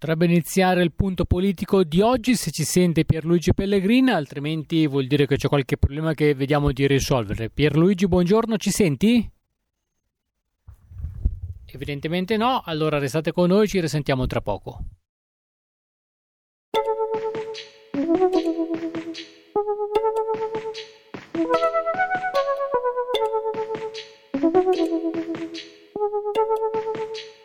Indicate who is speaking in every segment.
Speaker 1: Potrebbe iniziare il punto politico di oggi se ci sente Pierluigi Pellegrina, altrimenti vuol dire che c'è qualche problema che vediamo di risolvere. Pierluigi, buongiorno, ci senti? Evidentemente no, allora restate con noi, ci risentiamo tra poco.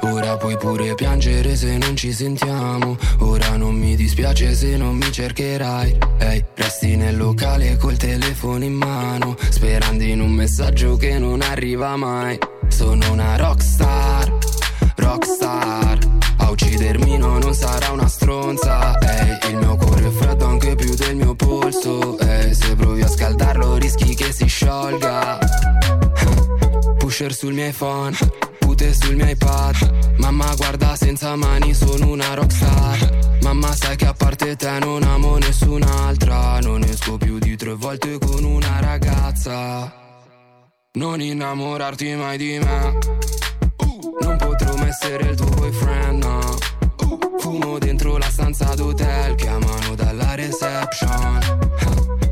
Speaker 2: Ora puoi pure piangere se non ci sentiamo. Ora non mi dispiace se non mi cercherai. Ehi, hey, resti nel locale col telefono in mano. Sperando in un messaggio che non arriva mai. Sono una rockstar, rockstar. A uccidermi no, non sarà una stronza. Ehi, hey, il mio cuore è freddo anche più del mio polso. Ehi, hey, se provi a scaldarlo rischi che si sciolga. Pusher sul mio iPhone battute sul mio iPad. Mamma guarda senza mani sono una rockstar. Mamma sai che a parte te non amo nessun'altra. Non esco più di tre volte con una ragazza. Non innamorarti mai di me. Non potrò mai essere il tuo boyfriend no. Fumo dentro la stanza d'hotel Chiamano dalla reception.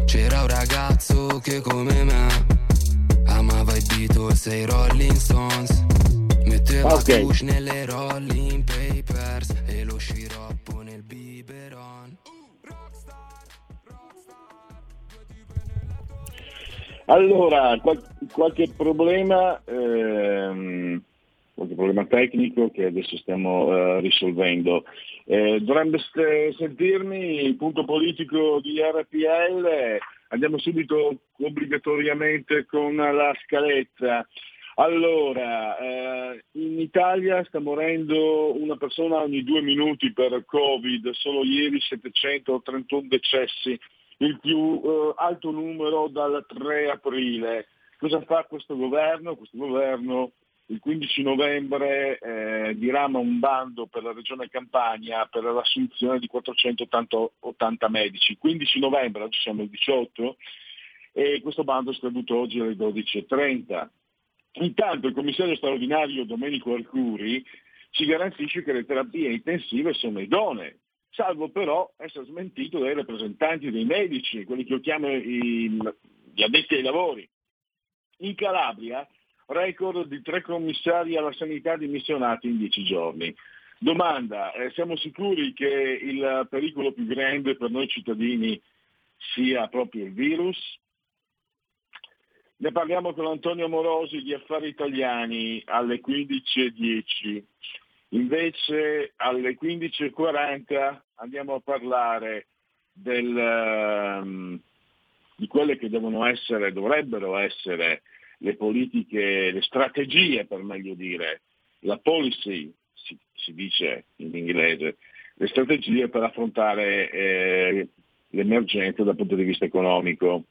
Speaker 2: C'era un ragazzo che come me i Beatles e i Rolling Stones Metteva okay. push nelle rolling papers e lo sciroppo nel biberon.
Speaker 3: Allora, qual- qualche problema, ehm, qualche problema tecnico che adesso stiamo eh, risolvendo. Eh, dovreste sentirmi il punto politico di RPL, andiamo subito obbligatoriamente con la scaletta. Allora, eh, in Italia sta morendo una persona ogni due minuti per Covid, solo ieri 731 decessi, il più eh, alto numero dal 3 aprile. Cosa fa questo governo? Questo governo il 15 novembre eh, dirama un bando per la regione Campania per l'assunzione di 480 medici. Il 15 novembre, oggi siamo il 18, e questo bando è scaduto oggi alle 12.30 Intanto il commissario straordinario Domenico Arcuri ci garantisce che le terapie intensive sono idonee, salvo però essere smentito dai rappresentanti dei medici, quelli che io chiamo i, gli addetti ai lavori. In Calabria, record di tre commissari alla sanità dimissionati in dieci giorni. Domanda, eh, siamo sicuri che il pericolo più grande per noi cittadini sia proprio il virus? Ne parliamo con Antonio Morosi di Affari Italiani alle 15.10. Invece alle 15.40 andiamo a parlare del, um, di quelle che devono essere, dovrebbero essere le politiche, le strategie per meglio dire, la policy, si, si dice in inglese, le strategie per affrontare eh, l'emergenza dal punto di vista economico.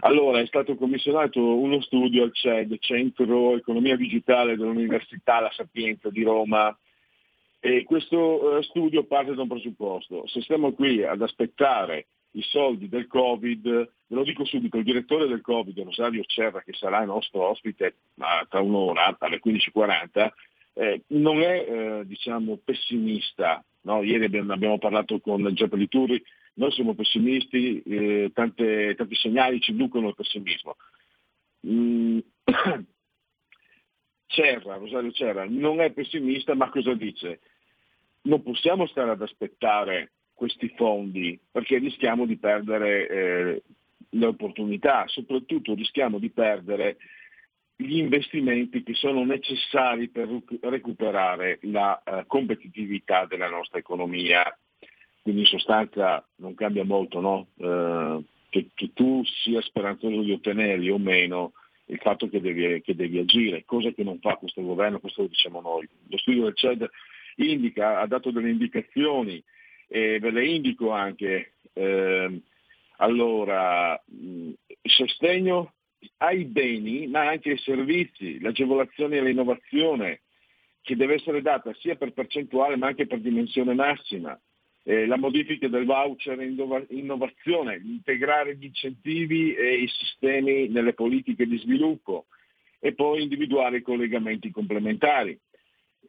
Speaker 3: Allora, è stato commissionato uno studio al CED, Centro Economia Digitale dell'Università La Sapienza di Roma, E questo eh, studio parte da un presupposto. Se stiamo qui ad aspettare i soldi del Covid, ve lo dico subito, il direttore del Covid, Rosario Cerra, che sarà il nostro ospite tra un'ora alle 15.40, eh, non è eh, diciamo, pessimista. No? Ieri abbiamo, abbiamo, parlato con Giappoli Turri, noi siamo pessimisti, eh, tante, tanti segnali ci inducono al pessimismo. Mm. Cerra, Rosario Cerra, non è pessimista, ma cosa dice? Non possiamo stare ad aspettare questi fondi perché rischiamo di perdere eh, le opportunità, soprattutto rischiamo di perdere gli investimenti che sono necessari per recuperare la uh, competitività della nostra economia. Quindi in sostanza non cambia molto no? uh, che, che, tu sia speranzoso di ottenerli o meno il fatto che devi, che devi, agire, cosa che non fa questo governo, questo lo diciamo noi. Lo studio del CED indica, ha dato delle indicazioni e ve le indico anche. Eh, allora, sostegno ai beni ma anche ai servizi, l'agevolazione all'innovazione che deve essere data sia per percentuale ma anche per dimensione massima, eh, la modifica del voucher innovazione, integrare gli incentivi e i sistemi nelle politiche di sviluppo e poi individuare i collegamenti complementari.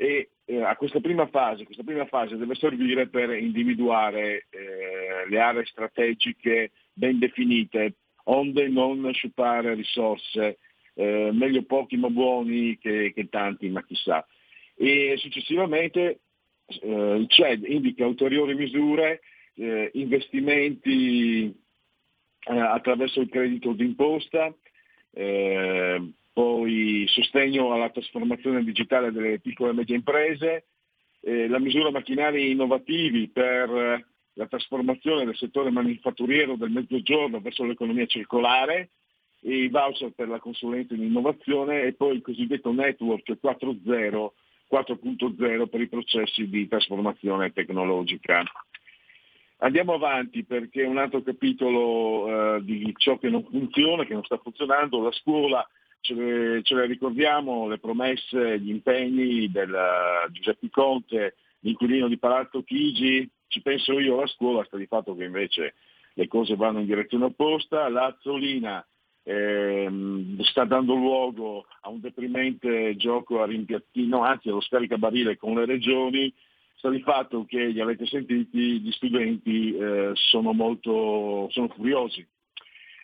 Speaker 3: E eh, a questa prima fase, questa prima fase deve servire per individuare eh, le aree strategiche ben definite onde non sciupare risorse, eh, meglio pochi ma buoni che, che, tanti, ma chissà. E successivamente eh, il CED indica ulteriori misure, eh, investimenti eh, attraverso il credito d'imposta, eh, poi sostegno alla trasformazione digitale delle piccole e medie imprese, eh, la misura macchinari innovativi per la trasformazione del settore manifatturiero del mezzogiorno verso l'economia circolare, i voucher per la consulenza in innovazione e poi il cosiddetto network 4.0, 4.0 per i processi di trasformazione tecnologica. Andiamo avanti perché un altro capitolo eh, di ciò che non funziona, che non sta funzionando, la scuola, ce le, ce le ricordiamo, le promesse, gli impegni del uh, Giuseppe Conte, l'inquilino di Palazzo Chigi, ci penso io alla scuola, sta di fatto che invece le cose vanno in direzione opposta, la Zolina ehm, sta dando luogo a un deprimente gioco a rimpiattino, anzi allo scaricabarile con le regioni, sta di fatto che, li avete sentiti, gli studenti eh, sono molto sono furiosi.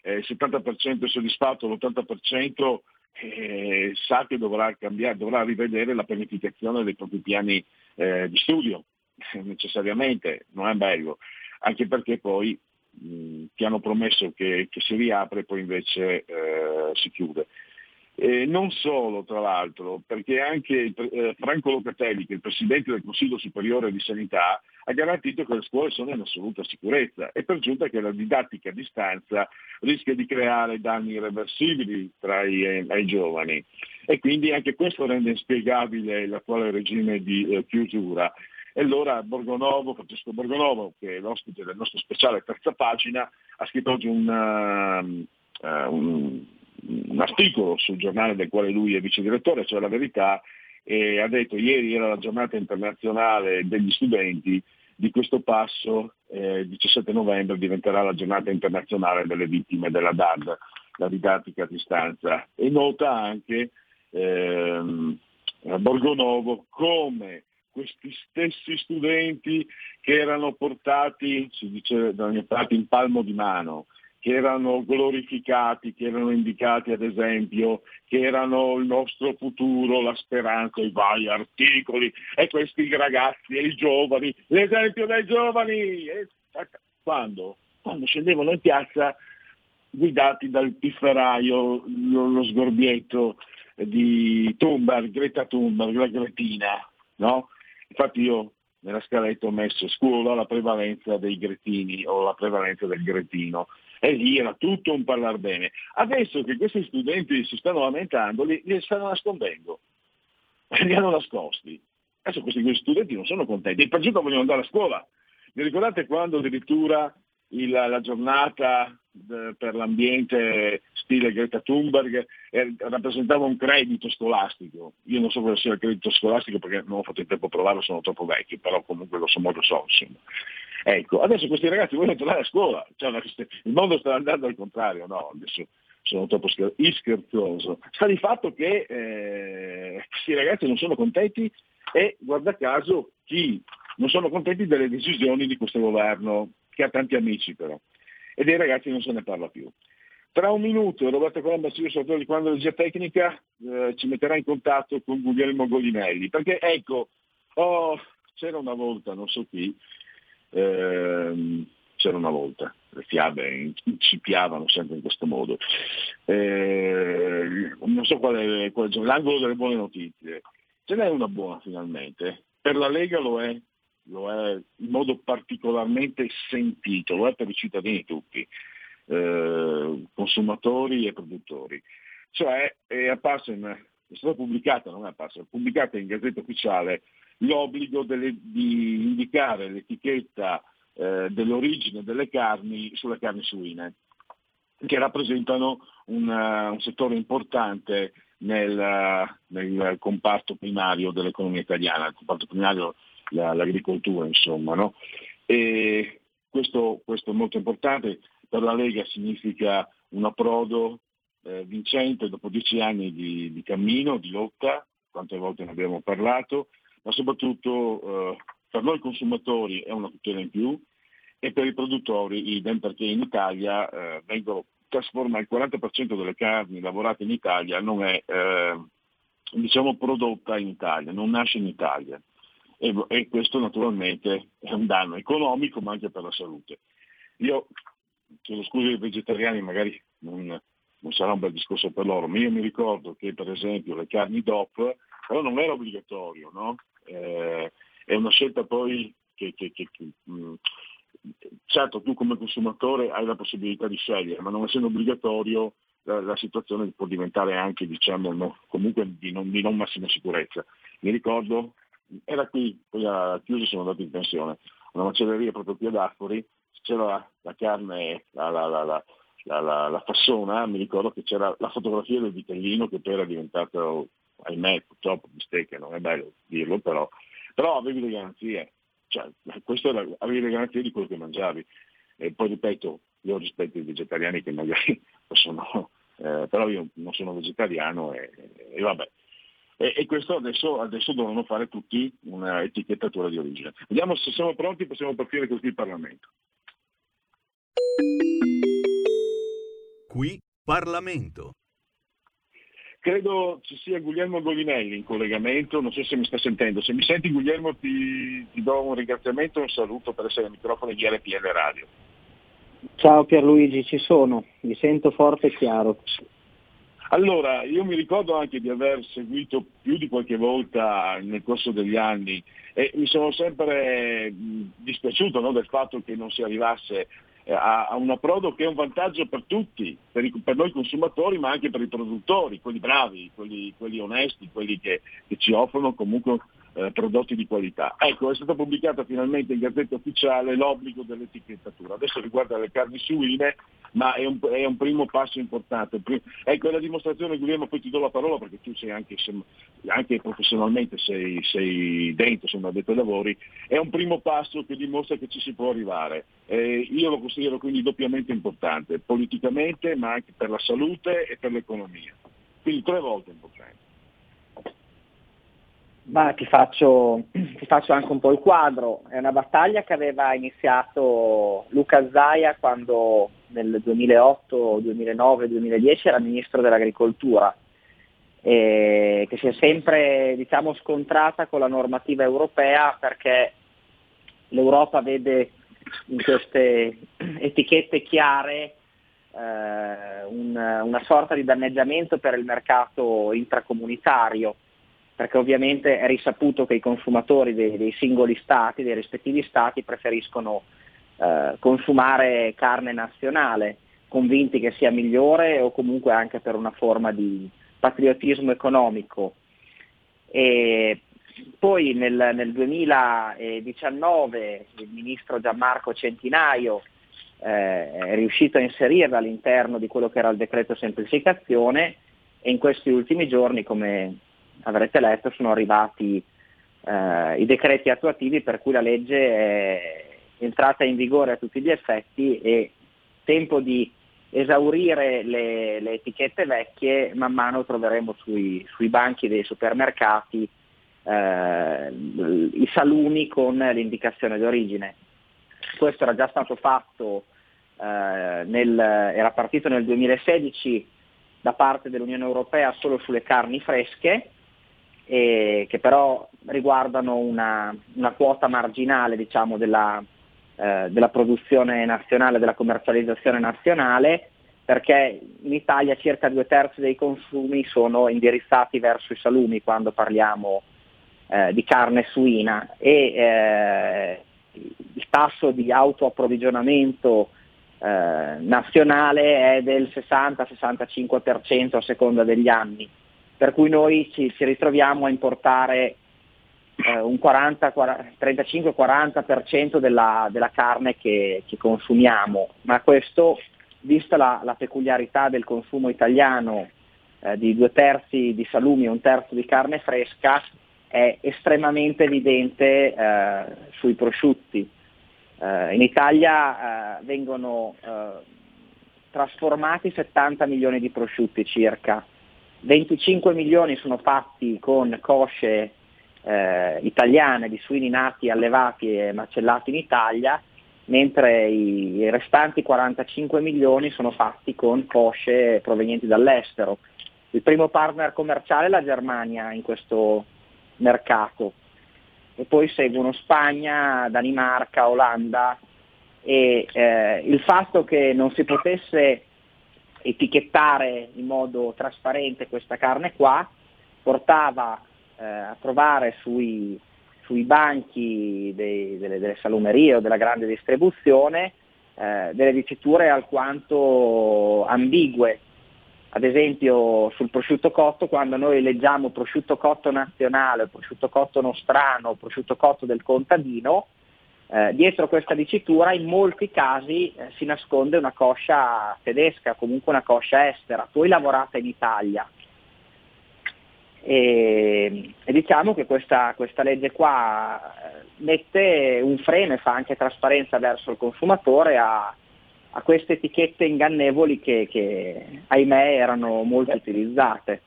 Speaker 3: Eh, il 70% è soddisfatto, l'80% eh, sa che dovrà cambiare, dovrà rivedere la pianificazione dei propri piani eh, di studio necessariamente, non è bello, anche perché poi mh, ti hanno promesso che, che, si riapre e poi invece eh, si chiude. E non solo, tra l'altro, perché anche eh, Franco Locatelli, che è il Presidente del Consiglio Superiore di Sanità, ha garantito che le scuole sono in assoluta sicurezza e per giunta che la didattica a distanza rischia di creare danni irreversibili tra i, eh, ai giovani. E quindi anche questo rende inspiegabile l'attuale regime di eh, chiusura. E allora Borgonovo, Francesco Borgonovo, che è l'ospite del nostro speciale terza pagina, ha scritto oggi un, uh, un, un articolo sul giornale del quale lui è vice direttore, cioè La Verità, e ha detto ieri era la giornata internazionale degli studenti, di questo passo eh, 17 novembre diventerà la giornata internazionale delle vittime della DAD, la didattica a distanza. E nota anche ehm, Borgonovo come questi stessi studenti che erano portati, si dice in palmo di mano, che erano glorificati, che erano indicati ad esempio, che erano il nostro futuro, la speranza, i vari articoli, e questi ragazzi e i giovani, l'esempio dei giovani, e quando? Quando scendevano in piazza guidati dal pifferaio, lo, lo sgorbietto di Thunberg, Greta Thunberg, la Gretina, no? Infatti io nella scaletta ho messo scuola la prevalenza dei gretini o la prevalenza del gretino e lì era tutto un parlare bene. Adesso che questi studenti si stanno lamentando, li, li stanno nascondendo, li hanno nascosti. Adesso questi studenti non sono contenti, e per giunta vogliono andare a scuola. Vi ricordate quando addirittura il, la giornata eh, per l'ambiente stile Greta Thunberg, rappresentava un credito scolastico. Io non so cosa sia il credito scolastico perché non ho fatto il tempo a provarlo, sono troppo vecchio, però comunque lo so molto so. Insomma. Ecco, adesso questi ragazzi vogliono tornare a scuola, cioè, il mondo sta andando al contrario, no, adesso sono troppo scherzoso. Sta di fatto che eh, questi ragazzi non sono contenti e guarda caso chi non sono contenti delle decisioni di questo governo, che ha tanti amici però, e dei ragazzi non se ne parla più. Tra un minuto Roberto Colombo, Salvatore di Quando Regia Tecnica, eh, ci metterà in contatto con Guglielmo Golinelli, perché ecco, oh, c'era una volta, non so chi, ehm, c'era una volta, le fiabe incipiavano sempre in questo modo. Eh, non so qual è l'angolo delle buone notizie. Ce n'è una buona finalmente. Per la Lega lo è, lo è in modo particolarmente sentito, lo è per i cittadini tutti eh, consumatori e produttori. Cioè è, apparso in, è stata pubblicata, non è apparsa, è pubblicata in Gazzetta Ufficiale l'obbligo delle, di indicare l'etichetta eh, dell'origine delle carni sulle carni suine, che rappresentano un, uh, un settore importante nel, nel, comparto primario dell'economia italiana, il comparto primario l'agricoltura insomma. No? E questo, questo, è molto importante per la Lega significa un approdo eh, vincente dopo dieci anni di, di, cammino, di lotta, quante volte ne abbiamo parlato, ma soprattutto eh, per noi consumatori è una tutela in più e per i produttori idem perché in Italia eh, vengono trasforma il 40% delle carni lavorate in Italia non è eh, diciamo prodotta in Italia, non nasce in Italia e, e, questo naturalmente è un danno economico ma anche per la salute. Io chiedo scusa ai vegetariani, magari non, non, sarà un bel discorso per loro, ma io mi ricordo che per esempio le carni DOP, però non era obbligatorio, no? eh, è una scelta poi che, che, che, che mh, certo tu come consumatore hai la possibilità di scegliere, ma non essendo obbligatorio la, la situazione può diventare anche diciamo, no, comunque di non, di non, massima sicurezza. Mi ricordo, era qui, poi ha chiuso sono andato in pensione, una macelleria proprio qui ad Arfori, c'era la, carne, la, la, la, la, fassona, mi ricordo che c'era la fotografia del vitellino che poi era diventato, ahimè, purtroppo bistecca, non è bello dirlo, però, però avevi le garanzie, cioè, era, avevi le garanzie di quello che mangiavi. E poi ripeto, io rispetto i vegetariani che magari sono, eh, però io non sono vegetariano e, e vabbè. E, e, questo adesso, adesso devono fare tutti una etichettatura di origine. Vediamo se siamo pronti, possiamo partire così il Parlamento.
Speaker 4: Qui Parlamento.
Speaker 3: Credo ci sia Guglielmo Golinelli in collegamento, non so se mi sta sentendo. Se mi senti Guglielmo ti, ti do un ringraziamento e un saluto per essere al microfono di RPL Radio.
Speaker 5: Ciao Pierluigi, ci sono, mi sento forte e chiaro.
Speaker 3: Allora, io mi ricordo anche di aver seguito più di qualche volta nel corso degli anni e mi sono sempre dispiaciuto no, del fatto che non si arrivasse a, a, un approdo che è un vantaggio per tutti, per, i, per, noi consumatori ma anche per i produttori, quelli bravi, quelli, quelli onesti, quelli che, che ci offrono comunque eh, prodotti di qualità. Ecco, è stata pubblicata finalmente in Gazzetta Ufficiale l'obbligo dell'etichettatura. Adesso riguarda le carni suine, ma è un, è un primo passo importante. Ecco, è la dimostrazione, Guglielmo, poi ti do la parola perché tu sei anche, anche professionalmente sei, sei, dentro, sei un addetto ai lavori, è un primo passo che dimostra che ci si può arrivare. Eh, io lo considero quindi doppiamente importante, politicamente, ma anche per la salute e per l'economia. Quindi tre volte importante.
Speaker 5: Ma ti faccio, ti faccio, anche un po' il quadro. È una battaglia che aveva iniziato Luca Zaia quando nel 2008, 2009, 2010 era ministro dell'agricoltura, e che si è sempre diciamo, scontrata con la normativa europea perché l'Europa vede in queste etichette chiare eh, un, una sorta di danneggiamento per il mercato intracomunitario perché ovviamente è risaputo che i consumatori dei, dei singoli stati, dei rispettivi stati, preferiscono eh, consumare carne nazionale, convinti che sia migliore o comunque anche per una forma di patriottismo economico. E poi nel, nel 2019 il ministro Gianmarco Centinaio eh, è riuscito a inserirla all'interno di quello che era il decreto semplificazione e in questi ultimi giorni, come avrete letto, sono arrivati eh, i decreti attuativi per cui la legge è entrata in vigore a tutti gli effetti e tempo di esaurire le, le etichette vecchie, man mano troveremo sui, sui banchi dei supermercati eh, i salumi con l'indicazione d'origine. Questo era già stato fatto, eh, nel, era partito nel 2016 da parte dell'Unione Europea solo sulle carni fresche, eh, che però riguardano una, una quota marginale diciamo, della, eh, della produzione nazionale, della commercializzazione nazionale, perché in Italia circa due terzi dei consumi sono indirizzati verso i salumi quando parliamo eh, di carne suina. E eh, il tasso di autoapprovvigionamento eh, nazionale è del 60-65% a seconda degli anni, per cui noi ci, ci ritroviamo a importare eh, un 35-40% della, della, carne che, che, consumiamo, ma questo, vista la, la peculiarità del consumo italiano eh, di due terzi di salumi e un terzo di carne fresca, è estremamente evidente eh, sui prosciutti. Eh, in Italia eh, vengono eh, trasformati 70 milioni di prosciutti circa, 25 milioni sono fatti con cosce eh, italiane di suini nati, allevati e macellati in Italia, mentre i, i restanti 45 milioni sono fatti con cosce provenienti dall'estero. Il primo partner commerciale è la Germania in questo mercato e poi seguono Spagna, Danimarca, Olanda e eh, il fatto che non si potesse etichettare in modo trasparente questa carne qua portava eh, a trovare sui, sui banchi dei, delle, delle, salumerie o della grande distribuzione eh, delle diciture alquanto ambigue. Ad esempio sul prosciutto cotto, quando noi leggiamo prosciutto cotto nazionale, prosciutto cotto nostrano, prosciutto cotto del contadino, eh, dietro questa dicitura in molti casi eh, si nasconde una coscia tedesca, comunque una coscia estera, poi lavorata in Italia. E, e diciamo che questa, questa, legge qua eh, mette un freno e fa anche trasparenza verso il consumatore a, a queste etichette ingannevoli che, che ahimè erano molto utilizzate.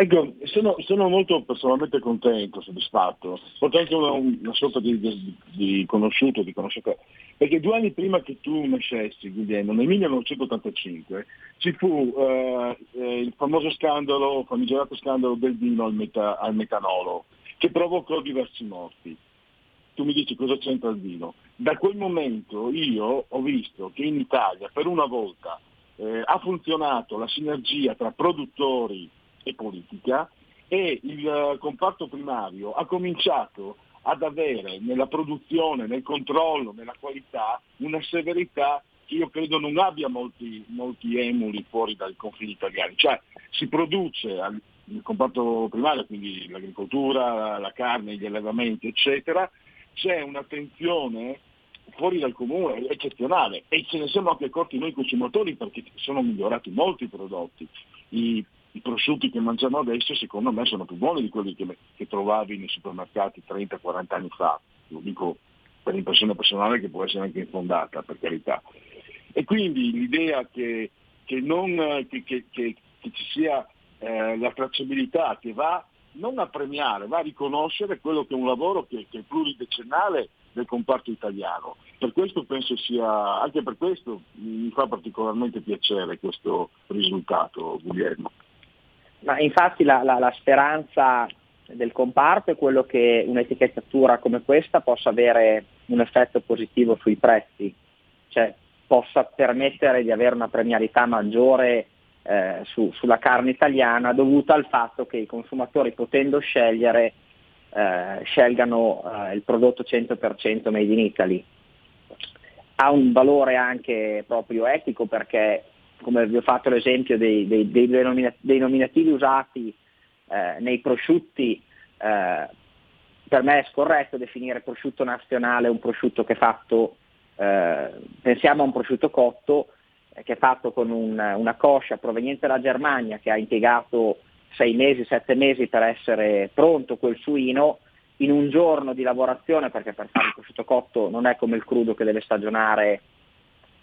Speaker 3: Ecco, sono, sono, molto personalmente contento, soddisfatto, porto anche una, una sorta di, di, di, conosciuto, di conoscitore, perché due anni prima che tu nascessi, Guglielmo, nel 1985, ci fu eh, eh, il famoso scandalo, famigerato scandalo del vino al, meta, al metanolo, che provocò diversi morti. Tu mi dici cosa c'entra il vino. Da quel momento io ho visto che in Italia per una volta eh, ha funzionato la sinergia tra produttori e politica e il eh, comparto primario ha cominciato ad avere nella produzione, nel controllo, nella qualità una severità che io credo non abbia molti, molti emuli fuori dai confini italiani. Cioè si produce nel comparto primario, quindi l'agricoltura, la carne, gli allevamenti, eccetera, c'è un'attenzione fuori dal comune, eccezionale e ce ne siamo anche accorti noi consumatori perché sono migliorati molti prodotti. I i prosciutti che mangiamo adesso secondo me sono più buoni di quelli che, che trovavi nei supermercati 30-40 anni fa, lo dico per impressione personale che può essere anche infondata, per carità. E quindi l'idea che, che, non, che, ci sia eh, la tracciabilità che va non a premiare, va a riconoscere quello che è un lavoro che, che è pluridecennale del comparto italiano. Per questo penso sia, anche per questo mi fa particolarmente piacere questo risultato, Guglielmo.
Speaker 5: Ma infatti la, la, la speranza del comparto è quello che un'etichettatura come questa possa avere un effetto positivo sui prezzi, cioè possa permettere di avere una premialità maggiore eh, su, sulla carne italiana dovuta al fatto che i consumatori potendo scegliere eh, scelgano eh, il prodotto 100% made in Italy. Ha un valore anche proprio etico perché come vi ho fatto l'esempio dei, dei, dei, dei nominativi usati eh, nei prosciutti, eh, per me è scorretto definire prosciutto nazionale un prosciutto che è fatto Eh, pensiamo a un prosciutto cotto eh, che è fatto con un, una coscia proveniente dalla Germania che ha impiegato sei mesi, sette mesi per essere pronto quel suino, in un giorno di lavorazione, perché per fare il prosciutto cotto non è come il crudo che deve stagionare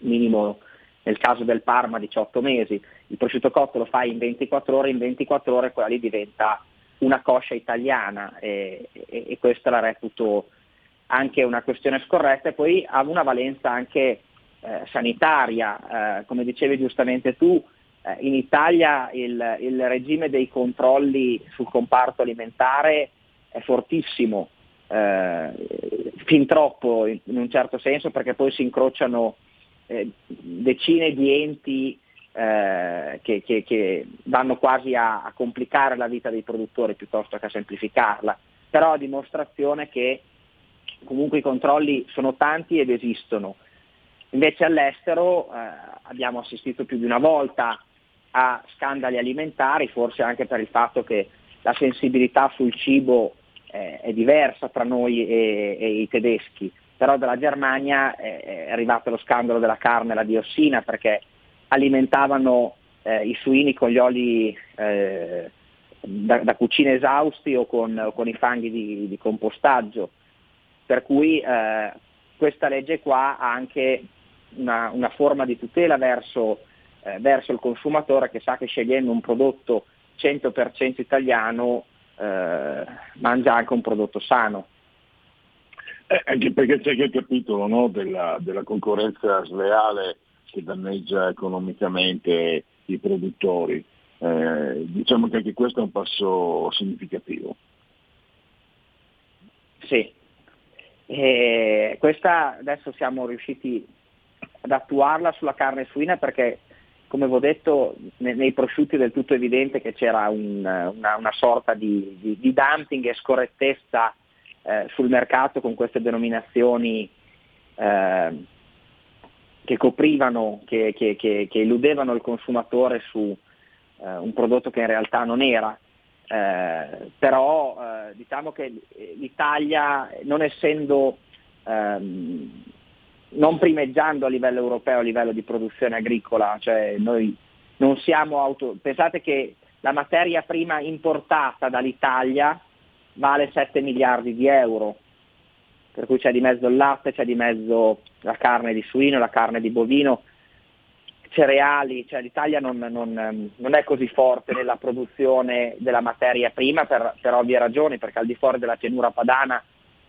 Speaker 5: minimo nel caso del Parma 18 mesi, il prosciutto cotto lo fai in 24 ore, in 24 ore quella lì diventa una coscia italiana e, e, e questa la reputo anche una questione scorretta. E poi ha una valenza anche eh, sanitaria, eh, come dicevi giustamente tu, eh, in Italia il, il, regime dei controlli sul comparto alimentare è fortissimo, eh, fin troppo in, in, un certo senso perché poi si incrociano eh, decine di enti eh, che, che, che, vanno quasi a, a, complicare la vita dei produttori piuttosto che a semplificarla, però a dimostrazione che comunque i controlli sono tanti ed esistono. Invece all'estero eh, abbiamo assistito più di una volta a scandali alimentari, forse anche per il fatto che la sensibilità sul cibo eh, è diversa tra noi e, e, i tedeschi, però dalla Germania è, è arrivato lo scandalo della carne e la diossina perché alimentavano eh, i suini con gli oli eh, da, da, cucine esausti o con, o con i fanghi di, di, compostaggio. Per cui eh, questa legge qua ha anche una, una forma di tutela verso, eh, verso, il consumatore che sa che scegliendo un prodotto 100% italiano eh, mangia anche un prodotto sano.
Speaker 3: Eh, anche perché c'è anche capitolo no, della, della concorrenza sleale che danneggia economicamente i produttori. Eh, diciamo che anche questo è un passo significativo.
Speaker 5: Sì, e questa adesso siamo riusciti ad attuarla sulla carne suina perché come avevo detto nei, nei prosciutti è del tutto evidente che c'era un, una, una, sorta di, di, di, dumping e scorrettezza eh, sul mercato con queste denominazioni eh, che coprivano, che, che, che, che, illudevano il consumatore su eh, un prodotto che in realtà non era. Eh, però eh, diciamo che l'Italia, non essendo, ehm, non primeggiando a livello europeo a livello di produzione agricola, cioè noi non siamo auto... Pensate che la materia prima importata dall'Italia vale 7 miliardi di euro, per cui c'è di mezzo il latte, c'è di mezzo la carne di suino, la carne di bovino, cereali, cioè l'Italia non, non, non, è così forte nella produzione della materia prima per, per, ovvie ragioni, perché al di fuori della pianura padana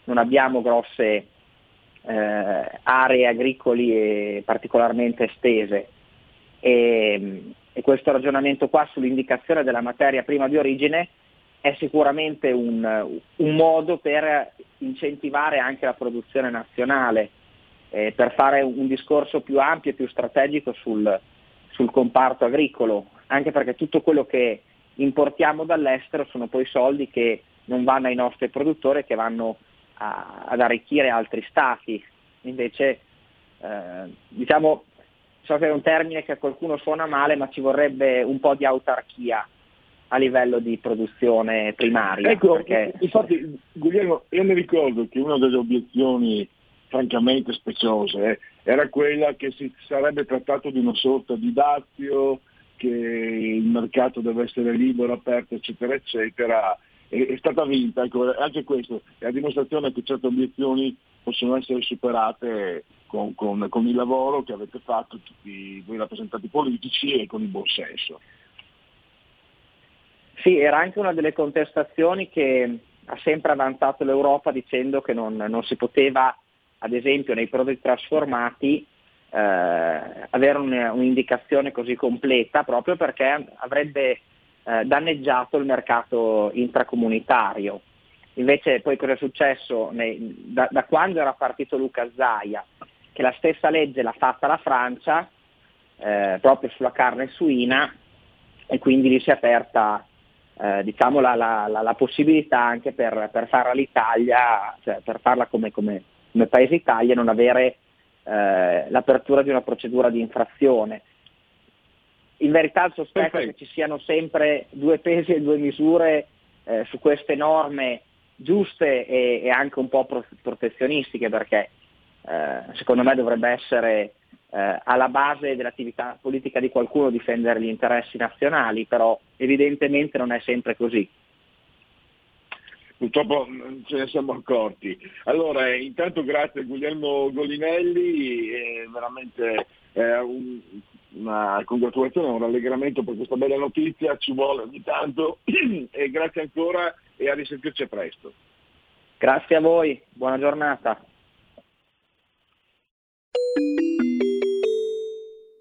Speaker 5: non abbiamo grosse eh, aree agricoli particolarmente estese. E, e questo ragionamento qua sull'indicazione della materia prima di origine è sicuramente un, un modo per incentivare anche la produzione nazionale, eh, per fare un discorso più ampio e più strategico sul, sul comparto agricolo, anche perché tutto quello che importiamo dall'estero sono poi soldi che non vanno ai nostri produttori che vanno a, ad arricchire altri stati. Invece, eh, diciamo, so che è un termine che a qualcuno suona male, ma ci vorrebbe un po' di autarchia a livello di produzione primaria.
Speaker 3: Ecco, perché... infatti Guglielmo, io mi ricordo che una delle obiezioni francamente speciose eh, era quella che si sarebbe trattato di una sorta di dazio, che il mercato deve essere libero, aperto, eccetera, eccetera. È, è stata vinta, ecco, anche questo è la dimostrazione che certe obiezioni possono essere superate con, con, con il lavoro che avete fatto tutti voi rappresentanti politici e con il buon senso.
Speaker 5: Sì, era anche una delle contestazioni che ha sempre avanzato l'Europa dicendo che non, non si poteva, ad esempio, nei prodotti trasformati eh, avere un, un'indicazione così completa proprio perché avrebbe eh, danneggiato il mercato intracomunitario. Invece poi cosa è successo nei, da, da, quando era partito Luca Zaia? Che la stessa legge l'ha fatta la Francia eh, proprio sulla carne suina e quindi lì si è aperta eh, diciamo la, la, la, la, possibilità anche per, per farla l'Italia, cioè per farla come, come, come Paese Italia, non avere eh, l'apertura di una procedura di infrazione. In verità il sospetto Perfetto. è che ci siano sempre due pesi e due misure eh, su queste norme giuste e, e, anche un po' protezionistiche perché eh, secondo me dovrebbe essere eh, alla base dell'attività politica di qualcuno difendere gli interessi nazionali, però evidentemente non è sempre così.
Speaker 3: Purtroppo ce ne siamo accorti. Allora, intanto grazie a Guglielmo Golinelli, è veramente eh, un, una congratulazione, un rallegramento per questa bella notizia, ci vuole ogni tanto e grazie ancora e a risentirci presto.
Speaker 5: Grazie a voi, buona giornata.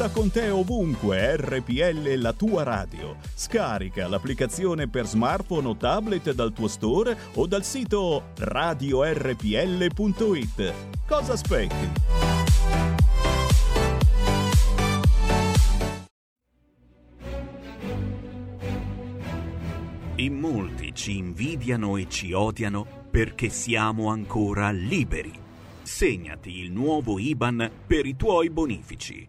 Speaker 6: Porta con te ovunque RPL la tua radio. Scarica l'applicazione per smartphone o tablet dal tuo store o dal sito radiorpl.it. Cosa aspetti?
Speaker 4: In molti ci invidiano e ci odiano perché siamo ancora liberi. Segnati il nuovo IBAN per i tuoi bonifici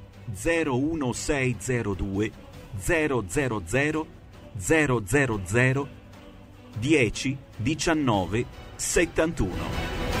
Speaker 4: 01602 000 000 10 19 71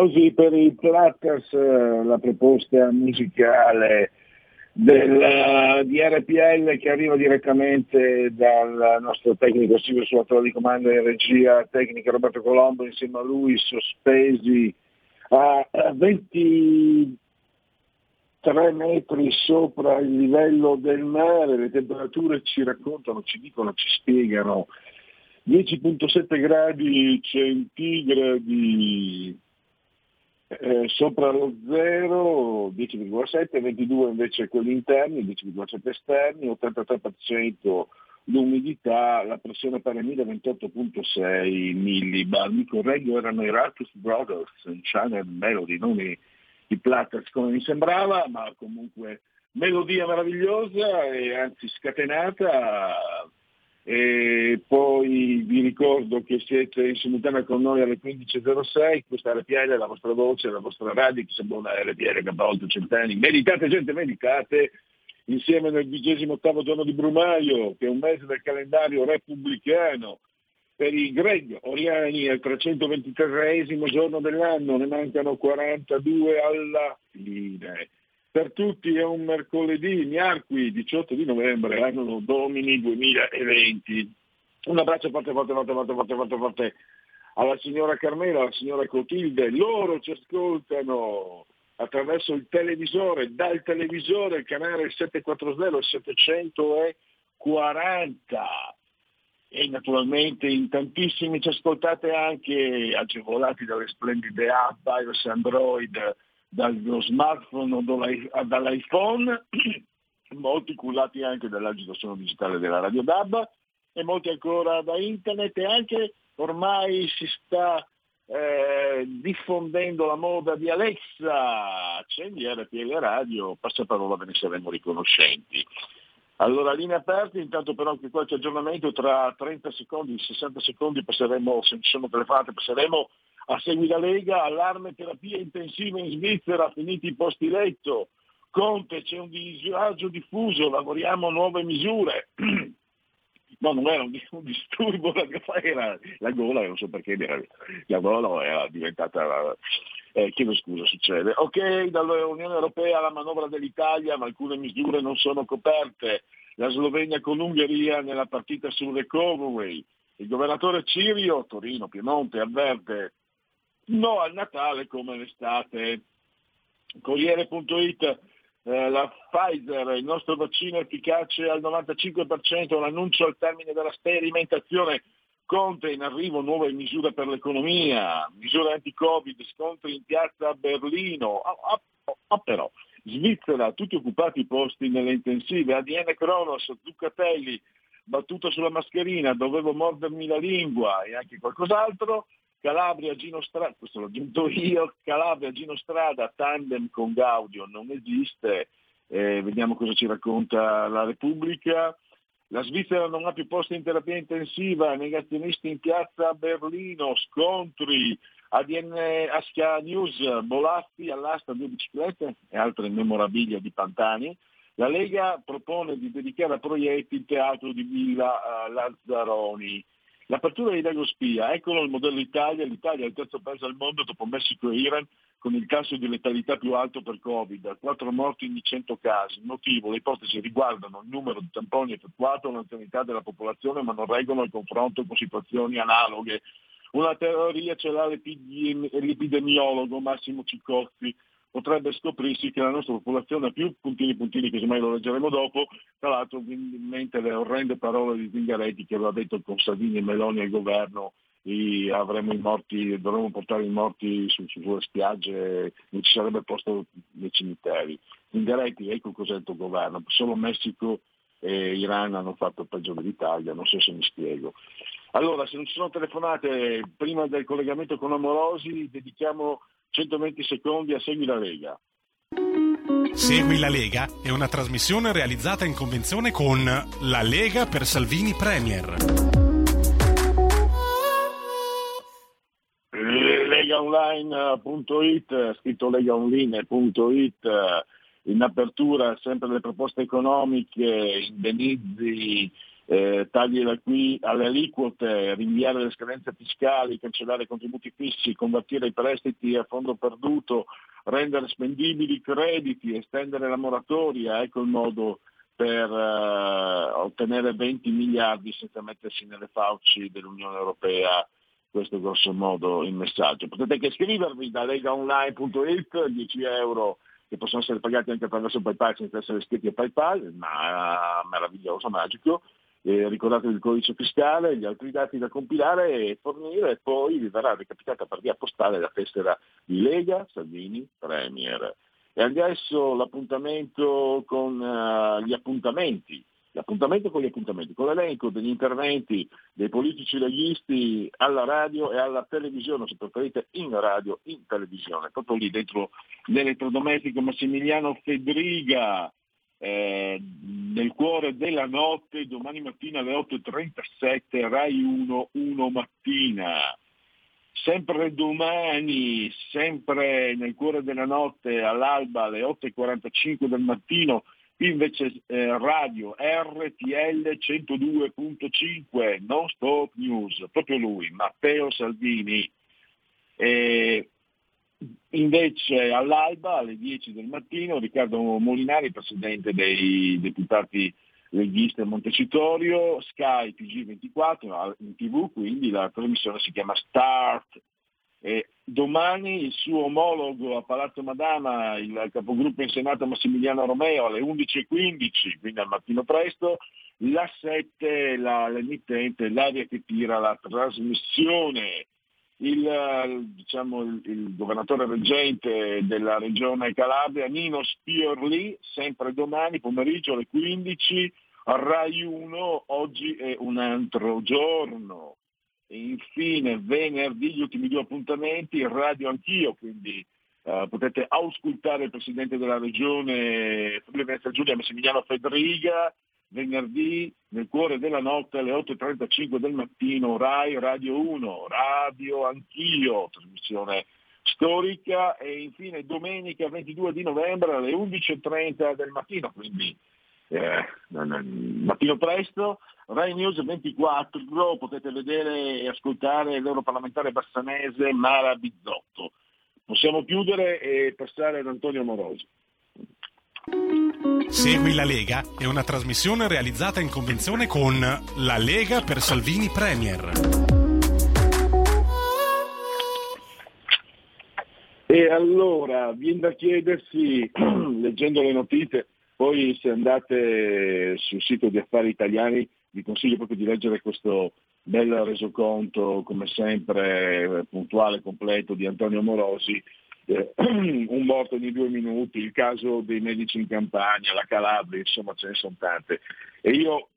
Speaker 3: applausi per i Platters, la proposta musicale del, di RPL che arriva direttamente dal nostro tecnico Silvio Suatore di comando in regia tecnica Roberto Colombo insieme a lui sospesi a 23 metri sopra il livello del mare, le temperature ci raccontano, ci dicono, ci spiegano. 10.7 gradi centigradi eh, sopra lo 0, 10,7, 22 invece quelli interni, 10,7 esterni, 83% l'umidità, la pressione a 1028.6 millibar. Mi correggo, erano i Ratus Brothers in Channel Melody, non i, i Platters come mi sembrava, ma comunque melodia meravigliosa e anzi scatenata e poi vi ricordo che siete in simultanea con noi alle 15.06, questa RPL è la vostra voce, la vostra radio, che sembra una RPL che ha oltre cent'anni. Meditate gente, meditate, insieme nel 28 giorno di Brumaio, che è un mese del calendario repubblicano. Per i Greg Oriani il 323 giorno dell'anno, ne mancano 42 alla fine per tutti è un mercoledì, miarqui 18 di novembre, anno domini 2020. Un abbraccio forte, forte, forte, forte, forte, forte, forte alla signora Carmela, alla signora Cotilde. Loro ci ascoltano attraverso il televisore, dal televisore, il canale 740 740 e naturalmente in tantissimi ci ascoltate anche agevolati dalle splendide app iOS Android dallo smartphone o dall'iPhone, molti cullati anche dall'agitazione digitale della Radio DAB e molti ancora da internet e anche ormai si sta eh, diffondendo la moda di Alexa, accendi RPL Radio, passaparola ve ne saremo riconoscenti. Allora, linee aperte, intanto però anche qualche aggiornamento, tra 30 secondi, 60 secondi passeremo, se ci sono telefonate, passeremo a Segui Lega, allarme terapia intensiva in Svizzera, finiti i posti letto. Conte, c'è un disagio diffuso, lavoriamo nuove misure. No, non era un, un disturbo, era la gola, non so perché, la gola era diventata, eh, chiedo scusa, succede. Ok, dall'Unione Europea la manovra dell'Italia, ma alcune misure non sono coperte. La Slovenia con l'Ungheria nella partita sul recovery. Il governatore Cirio, Torino, Piemonte, avverte no al Natale come l'estate. Corriere.it, eh, la Pfizer, il nostro vaccino efficace al 95%, l'annuncio al termine della sperimentazione. Conte in arrivo nuove misure per l'economia, misure anti-Covid, scontri in piazza a Berlino. Ah, ah, ah, però, Svizzera, tutti occupati i posti nelle intensive, ADN Cronos, Zuccatelli, battuta sulla mascherina, dovevo mordermi la lingua e anche qualcos'altro. Calabria Gino Strada, questo l'ho aggiunto io, Calabria Gino Strada, tandem con Gaudio non esiste, eh, vediamo cosa ci racconta la Repubblica. La Svizzera non ha più posti in terapia intensiva, negazionisti in piazza a Berlino, scontri, ADN Aschia News, Bolazzi all'asta due biciclette e altre memorabilia di Pantani. La Lega propone di dedicare a proietti il teatro di Villa uh, Lazzaroni. L'apertura di Lego Spia, eccolo il modello Italia, l'Italia è il terzo paese al mondo dopo Messico e Iran con il tasso di letalità più alto per Covid, 4 morti ogni 100 casi. Il motivo, le ipotesi riguardano il numero di tamponi effettuato, l'anzianità della popolazione, ma non reggono il confronto con situazioni analoghe. Una teoria ce l'ha l'epidemiologo Massimo Ciccozzi, potrebbe scoprirsi che la nostra popolazione più puntini puntini, che semmai lo leggeremo dopo, tra l'altro in mente le orrende parole di Zingaretti che aveva detto con Salvini e Meloni al governo avremo i morti, dovremmo portare i morti su, su, sulle spiagge, non ci sarebbe posto nei cimiteri. Zingaretti, ecco cos'è il tuo governo, solo Messico e Iran hanno fatto peggio dell'Italia, non so se mi spiego. Allora, se non ci sono telefonate prima del collegamento con Amorosi, dedichiamo 120 secondi a Segui la Lega.
Speaker 7: Segui la Lega è una trasmissione realizzata in convenzione con La Lega per Salvini Premier.
Speaker 3: Legaonline.it, scritto legaonline.it, in apertura sempre le proposte economiche, indenizzi eh, tagli qui alle aliquote, rinviare le scadenze fiscali, cancellare i contributi fissi, convertire i prestiti a fondo perduto, rendere spendibili i crediti, estendere la moratoria, ecco il modo per eh, ottenere 20 miliardi senza mettersi nelle fauci dell'Unione Europea. Questo è grosso modo il messaggio. Potete anche iscrivervi da legaonline.it, 10 euro che possono essere pagati anche attraverso PayPal senza essere iscritti a PayPal, ma meraviglioso, magico eh, ricordatevi il codice fiscale, gli altri dati da compilare e fornire e poi vi verrà recapitata per via postale la tessera di Lega Salvini Premier. E adesso l'appuntamento con uh, gli appuntamenti, l'appuntamento con gli appuntamenti, con l'elenco degli interventi dei politici leghisti alla radio e alla televisione, se preferite in radio, in televisione, proprio lì dentro l'elettrodomestico Massimiliano Fedriga, eh, nel cuore della notte, domani mattina alle 8.37, Rai 1, 1 mattina. Sempre domani, sempre nel cuore della notte, all'alba alle 8.45 del mattino, invece eh, radio RTL 102.5, non stop news, proprio lui, Matteo Salvini. Eh, Invece all'alba, alle 10 del mattino, Riccardo Molinari, presidente dei deputati leghisti a Montecitorio, Sky TG24 in tv, quindi la trasmissione si chiama Start. E domani il suo omologo a Palazzo Madama, il capogruppo in Senato Massimiliano Romeo alle 11.15, quindi al mattino presto, la 7 la, l'emittente, l'aria che tira la trasmissione il, diciamo, il, il, governatore reggente della regione Calabria, Nino Spiorli, sempre domani pomeriggio alle 15, a Rai 1, oggi è un altro giorno. E infine venerdì gli ultimi due appuntamenti, radio anch'io, quindi uh, potete auscultare il presidente della regione Friuli Venezia Giulia Massimiliano Federiga venerdì nel cuore della notte alle 8.35 del mattino, Rai Radio 1, Radio Anch'io, trasmissione storica e infine domenica 22 di novembre alle 11.30 del mattino, quindi eh, mattino presto, Rai News 24, potete vedere e ascoltare l'europarlamentare bassanese Mara Bizzotto. Possiamo chiudere e passare ad Antonio Morosi.
Speaker 7: Segui la Lega è una trasmissione realizzata in convenzione con La Lega per Salvini Premier.
Speaker 3: E allora, viene da chiedersi, leggendo le notizie, poi se andate sul sito di Affari Italiani vi consiglio proprio di leggere questo bel resoconto, come sempre puntuale, completo, di Antonio Morosi, un morto di due minuti, il caso dei medici in campagna, la Calabria, insomma ce ne sono tante. E io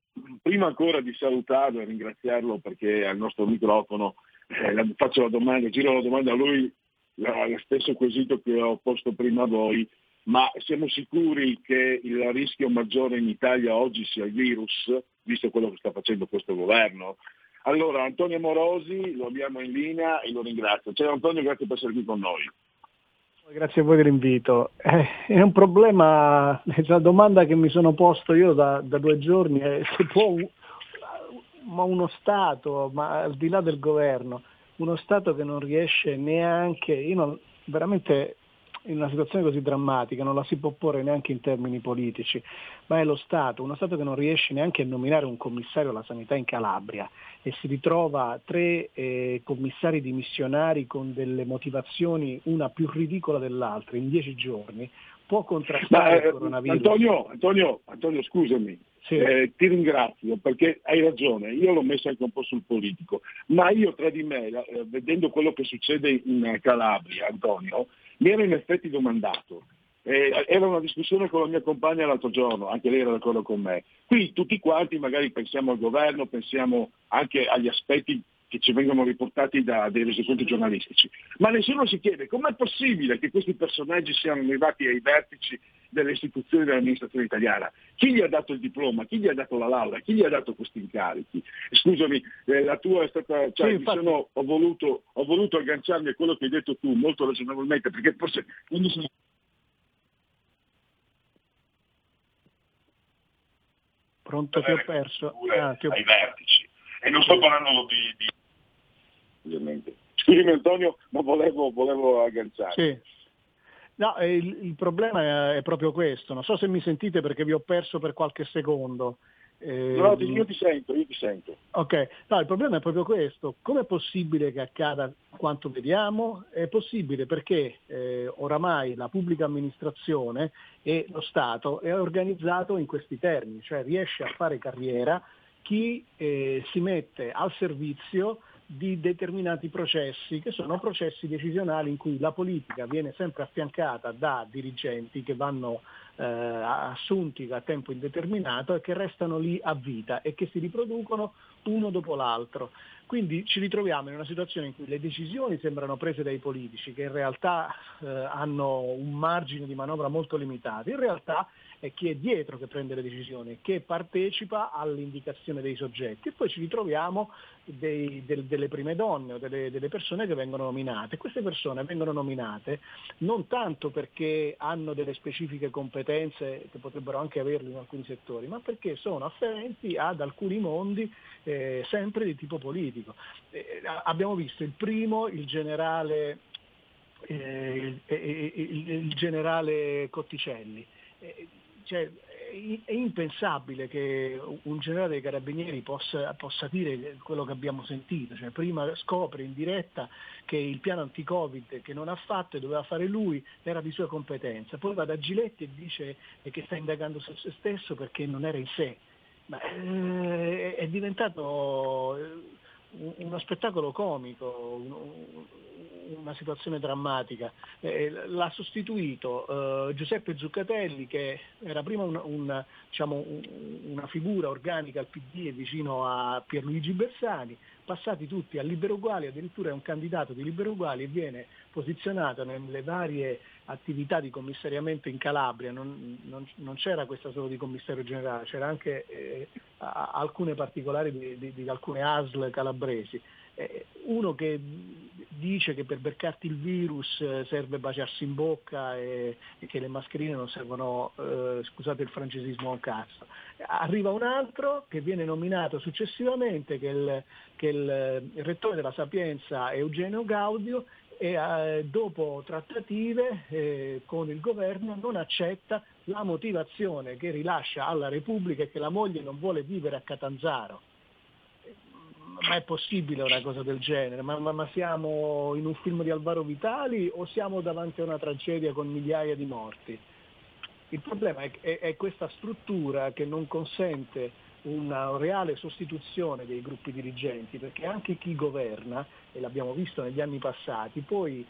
Speaker 3: prima ancora di salutarlo e ringraziarlo perché al nostro microfono eh, faccio la domanda, giro la domanda a lui, la, lo stesso quesito che ho posto prima a voi, ma siamo sicuri che il rischio maggiore in Italia oggi sia il virus, visto quello che sta facendo questo governo? Allora, Antonio Morosi lo abbiamo in linea e lo ringrazio. Ciao Antonio, grazie per essere qui con noi.
Speaker 8: Grazie a voi dell'invito. Eh, è un problema, la domanda che mi sono posto io da, da due giorni è se può ma uno Stato, ma al di là del governo, uno Stato che non riesce neanche, io non, veramente in una situazione così drammatica non la si può porre neanche in termini politici, ma è lo Stato, uno Stato che non riesce neanche a nominare un commissario alla sanità in Calabria e si ritrova tre eh, commissari dimissionari con delle motivazioni una più ridicola dell'altra in dieci giorni, può contrastare
Speaker 3: Ma,
Speaker 8: il coronavirus.
Speaker 3: Antonio, Antonio, Antonio scusami, sì. eh, ti ringrazio perché hai ragione, io l'ho messo anche un po' sul politico, ma io tra di me, eh, vedendo quello che succede in Calabria, Antonio, mi ero in effetti domandato. Eh, era una discussione con la mia compagna l'altro giorno, anche lei era d'accordo con me. Qui tutti quanti magari pensiamo al governo, pensiamo anche agli aspetti che ci vengono riportati da dei resoconti giornalistici. Ma nessuno si chiede com'è possibile che questi personaggi siano arrivati ai vertici delle istituzioni dell'amministrazione italiana. Chi gli ha dato il diploma? Chi gli ha dato la laurea? Chi gli ha dato questi incarichi? Scusami, eh, la tua è stata. Cioè, sì, infatti... sono, ho, voluto, ho, voluto, agganciarmi a quello che hai detto tu molto ragionevolmente, perché forse quando sono
Speaker 8: Pronto, ti ho perso. Ah, ti ho...
Speaker 3: ai vertici. E non sto parlando di... di... Ovviamente. Scusami Antonio, ma volevo, volevo agganciare.
Speaker 8: Sì. No, il, il, problema è, è, proprio questo. Non so se mi sentite perché vi ho perso per qualche secondo.
Speaker 3: Eh, no, io ti sento, io ti sento.
Speaker 8: Ok, no, il problema è proprio questo. Com'è possibile che accada quanto vediamo? È possibile perché eh, oramai la pubblica amministrazione e lo Stato è organizzato in questi termini, cioè riesce a fare carriera chi eh, si mette al servizio di determinati processi che sono processi decisionali in cui la politica viene sempre affiancata da dirigenti che vanno eh, assunti a tempo indeterminato e che restano lì a vita e che si riproducono uno dopo l'altro. Quindi ci ritroviamo in una situazione in cui le decisioni sembrano prese dai politici che in realtà eh, hanno un margine di manovra molto limitato, in realtà è chi è dietro che prende le decisioni, che partecipa all'indicazione dei soggetti e poi ci ritroviamo dei, del, delle prime donne o delle, delle, persone che vengono nominate. Queste persone vengono nominate non tanto perché hanno delle specifiche competenze che potrebbero anche averle in alcuni settori, ma perché sono afferenti ad alcuni mondi eh, sempre di tipo politico. Eh, abbiamo visto il primo, il generale, eh, il, il, il generale Cotticelli eh, cioè, è impensabile che un generale dei carabinieri possa, possa, dire quello che abbiamo sentito, cioè, prima scopre in diretta che il piano anti-Covid che non ha fatto e doveva fare lui era di sua competenza, poi va da Giletti e dice che sta indagando su se stesso perché non era in sé. Ma, eh, è diventato uno spettacolo comico, una situazione drammatica. Eh, l'ha sostituito eh, Giuseppe Zuccatelli che era prima un, un, diciamo, un, una figura organica al PD e vicino a Pierluigi Bersani, passati tutti a Libero Uguali, addirittura è un candidato di Libero Uguali e viene posizionato nelle varie attività di commissariamento in Calabria, non, non, non c'era questa solo di commissario generale, c'era anche eh, alcune particolari di, di, di alcune ASL calabresi. Eh, uno che dice che per beccarti il virus eh, serve baciarsi in bocca e, e che le mascherine non servono, eh, scusate il francesismo, a un cazzo. Arriva un altro che viene nominato successivamente, che è il, che il, il rettore della Sapienza Eugenio Gaudio, e eh, dopo trattative eh, con il governo non accetta la motivazione che rilascia alla Repubblica e che la moglie non vuole vivere a Catanzaro ma è possibile una cosa del genere? Ma, ma, ma, siamo in un film di Alvaro Vitali o siamo davanti a una tragedia con migliaia di morti? Il problema è, è, è questa struttura che non consente una reale sostituzione dei gruppi dirigenti, perché anche chi governa, e l'abbiamo visto negli anni passati, poi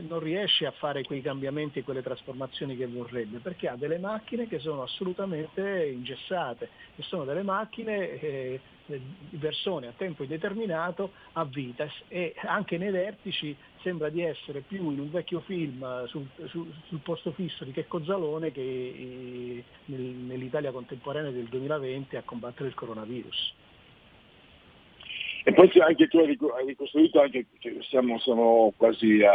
Speaker 8: non riesce a fare quei cambiamenti e quelle trasformazioni che vorrebbe, perché ha delle macchine che sono assolutamente ingessate e sono delle macchine eh, di persone a tempo indeterminato a vita e anche nei vertici sembra di essere più in un vecchio film sul, sul, sul posto fisso di Checco Zalone che eh, nel, nell'Italia contemporanea del 2020 a combattere il coronavirus.
Speaker 3: E poi anche tu hai ricostruito, anche, siamo, siamo quasi a,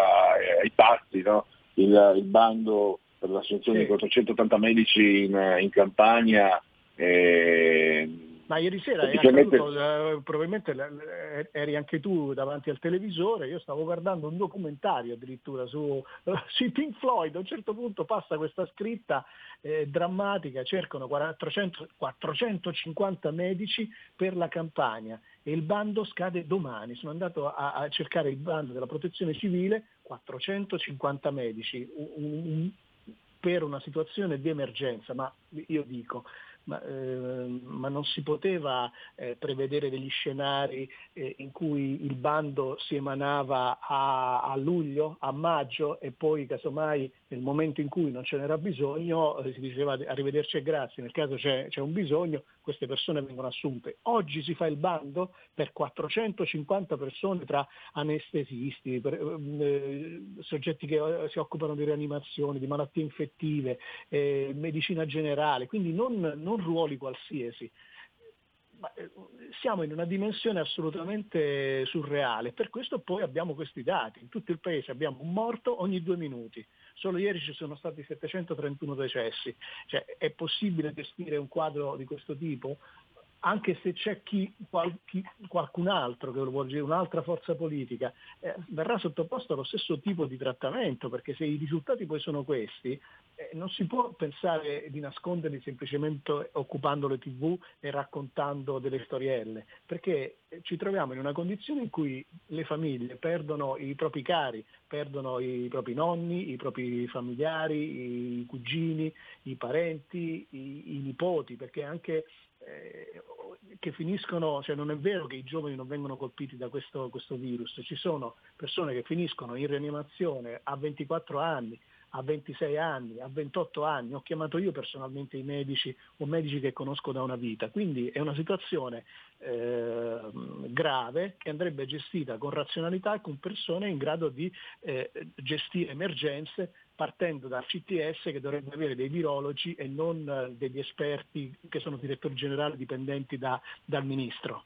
Speaker 3: ai pazzi, no? il, il, bando per l'assunzione sì. di 480 medici in, in campagna. Eh,
Speaker 8: ma ieri sera praticamente... accaduto, eh, probabilmente eri anche tu davanti al televisore, io stavo guardando un documentario addirittura su, su Pink Floyd, a un certo punto passa questa scritta eh, drammatica, cercano 400, 450 medici per la campagna e il bando scade domani. Sono andato a, a cercare il bando della protezione civile, 450 medici, un, un, per una situazione di emergenza, ma io dico, ma, eh, ma non si poteva eh, prevedere degli scenari eh, in cui il bando si emanava a, a, luglio, a maggio e poi casomai nel momento in cui non ce n'era bisogno eh, si diceva arrivederci e grazie, nel caso c'è, c'è un bisogno queste persone vengono assunte. Oggi si fa il bando per 450 persone tra anestesisti, per, eh, soggetti che eh, si occupano di rianimazione, di malattie infettive, eh, medicina generale, quindi non, non ruoli qualsiasi eh, siamo in una dimensione assolutamente surreale, per questo poi abbiamo questi dati. In tutto il paese abbiamo un morto ogni due minuti. Solo ieri ci sono stati 731 decessi. Cioè, è possibile gestire un quadro di questo tipo? anche se c'è chi, qual, chi, qualcun altro che lo vuole dire, un'altra forza politica, eh, verrà sottoposto allo stesso tipo di trattamento, perché se i risultati poi sono questi, eh, non si può pensare di nasconderli semplicemente occupando le tv e raccontando delle storielle, perché ci troviamo in una condizione in cui le famiglie perdono i propri cari, perdono i propri nonni, i propri familiari, i cugini, i parenti, i, i nipoti, perché anche eh, che finiscono, cioè non è vero che i giovani non vengono colpiti da questo, questo virus, ci sono persone che finiscono in rianimazione a 24 anni, a 26 anni, a 28 anni, ho chiamato io personalmente i medici o medici che conosco da una vita, quindi è una situazione eh, grave che andrebbe gestita con razionalità e con persone in grado di eh, gestire emergenze partendo dal CTS che dovrebbe avere dei virologi e non eh, degli esperti che sono direttori generali dipendenti da, dal ministro.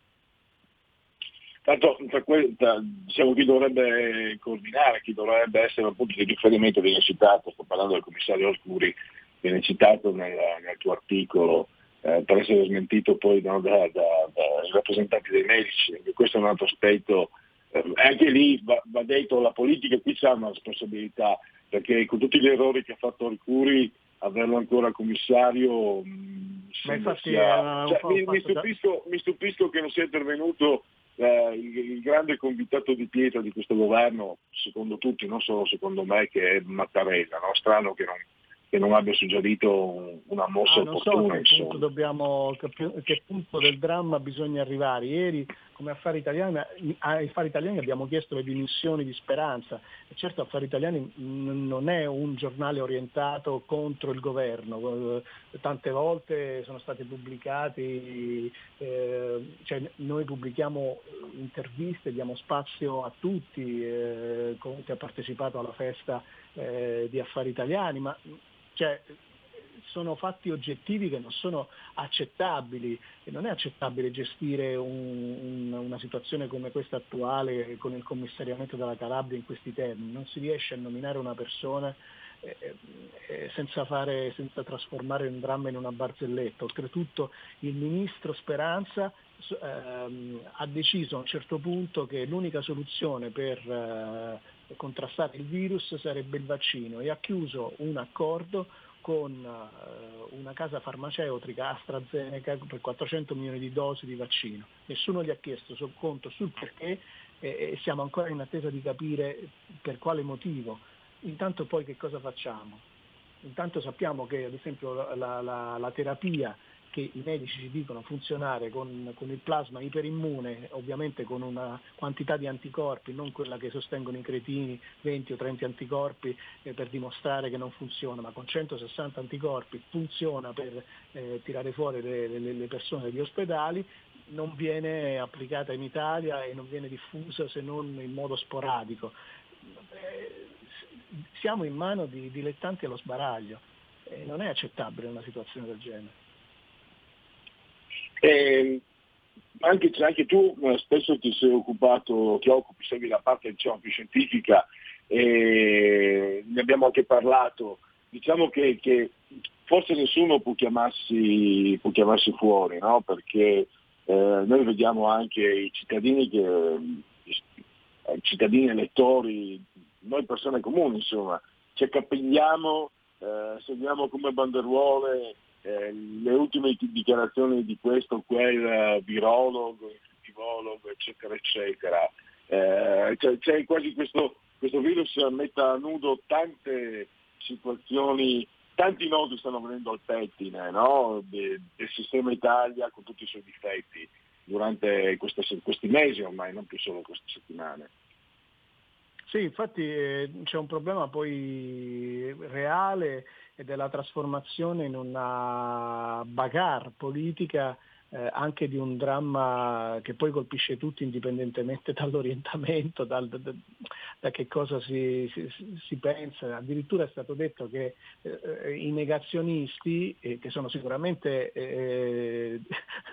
Speaker 3: Tanto diciamo, chi dovrebbe coordinare, chi dovrebbe essere un punto di riferimento viene citato, sto parlando del commissario Alcuri, viene citato nel, nel tuo articolo eh, per essere smentito poi no, dai da, da rappresentanti dei medici, questo è un altro aspetto, eh, anche lì va, va detto la politica qui c'è una responsabilità, perché con tutti gli errori che ha fatto Arcuri averlo ancora commissario
Speaker 8: mh, sia...
Speaker 3: cioè, mi, mi, stupisco, mi, stupisco, che non sia intervenuto eh, il, il, grande convitato di pietra di questo governo, secondo tutti, non solo secondo me, che è Mattarella. No? Strano che non, che non abbia suggerito una mossa
Speaker 8: ah, non
Speaker 3: opportuna.
Speaker 8: So che, punto dobbiamo, che punto del dramma bisogna arrivare. Ieri come Affari Italiani, a Affari Italiani abbiamo chiesto le dimissioni di Speranza. E certo Affari Italiani non è un giornale orientato contro il governo, eh, tante volte sono stati pubblicati, eh, cioè noi pubblichiamo interviste, diamo spazio a tutti, eh, Conte ha partecipato alla festa eh, di Affari Italiani, ma cioè, sono fatti oggettivi che non sono accettabili e non è accettabile gestire un, un, una situazione come questa attuale con il commissariamento della Calabria in questi termini, non si riesce a nominare una persona eh, eh, senza, fare, senza trasformare un dramma in una barzelletta. Oltretutto il ministro Speranza ehm, ha deciso a un certo punto che l'unica soluzione per eh, contrastare il virus sarebbe il vaccino e ha chiuso un accordo con uh, una casa farmaceutica AstraZeneca per 400 milioni di dosi di vaccino. Nessuno gli ha chiesto sul conto sul perché e siamo ancora in attesa di capire per quale motivo. Intanto poi che cosa facciamo? Intanto sappiamo che ad esempio la, la, la terapia che i medici ci dicono funzionare con, con, il plasma iperimmune, ovviamente con una quantità di anticorpi, non quella che sostengono i cretini, 20 o 30 anticorpi eh, per dimostrare che non funziona, ma con 160 anticorpi funziona per eh, tirare fuori le, le, le persone dagli ospedali, non viene applicata in Italia e non viene diffusa se non in modo sporadico. Eh, siamo in mano di dilettanti allo sbaraglio e non è accettabile una situazione del genere.
Speaker 3: Eh, anche, anche, tu eh, spesso ti sei occupato, ti occupi, segui la parte diciamo, più scientifica e ne abbiamo anche parlato. Diciamo che, che forse nessuno può chiamarsi, può chiamarsi fuori, no? perché eh, noi vediamo anche i cittadini, che, i cittadini elettori, noi persone comuni, insomma, ci accapigliamo, eh, seguiamo come banderuole eh, le ultime dichiarazioni di questo, quel virologo, infettivologo, eccetera, eccetera. Eh, cioè, c'è quasi questo, questo virus metta a nudo tante situazioni, tanti nodi stanno venendo al pettine no? De, del sistema Italia con tutti i suoi difetti durante queste, questi mesi ormai, non più solo queste settimane.
Speaker 8: Sì, infatti eh, c'è un problema poi reale e della trasformazione in una bagarre politica eh, anche di un dramma che poi colpisce tutti indipendentemente dall'orientamento, dal, da, da, che cosa si, si, si, pensa. Addirittura è stato detto che eh, i negazionisti, eh, che sono sicuramente eh,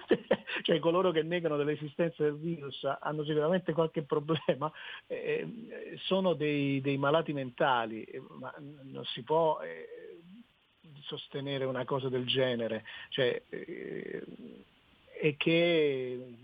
Speaker 8: cioè coloro che negano dell'esistenza del virus, hanno sicuramente qualche problema, eh, sono dei, dei, malati mentali, ma non si può sostenere una cosa del genere. Cioè, eh, e che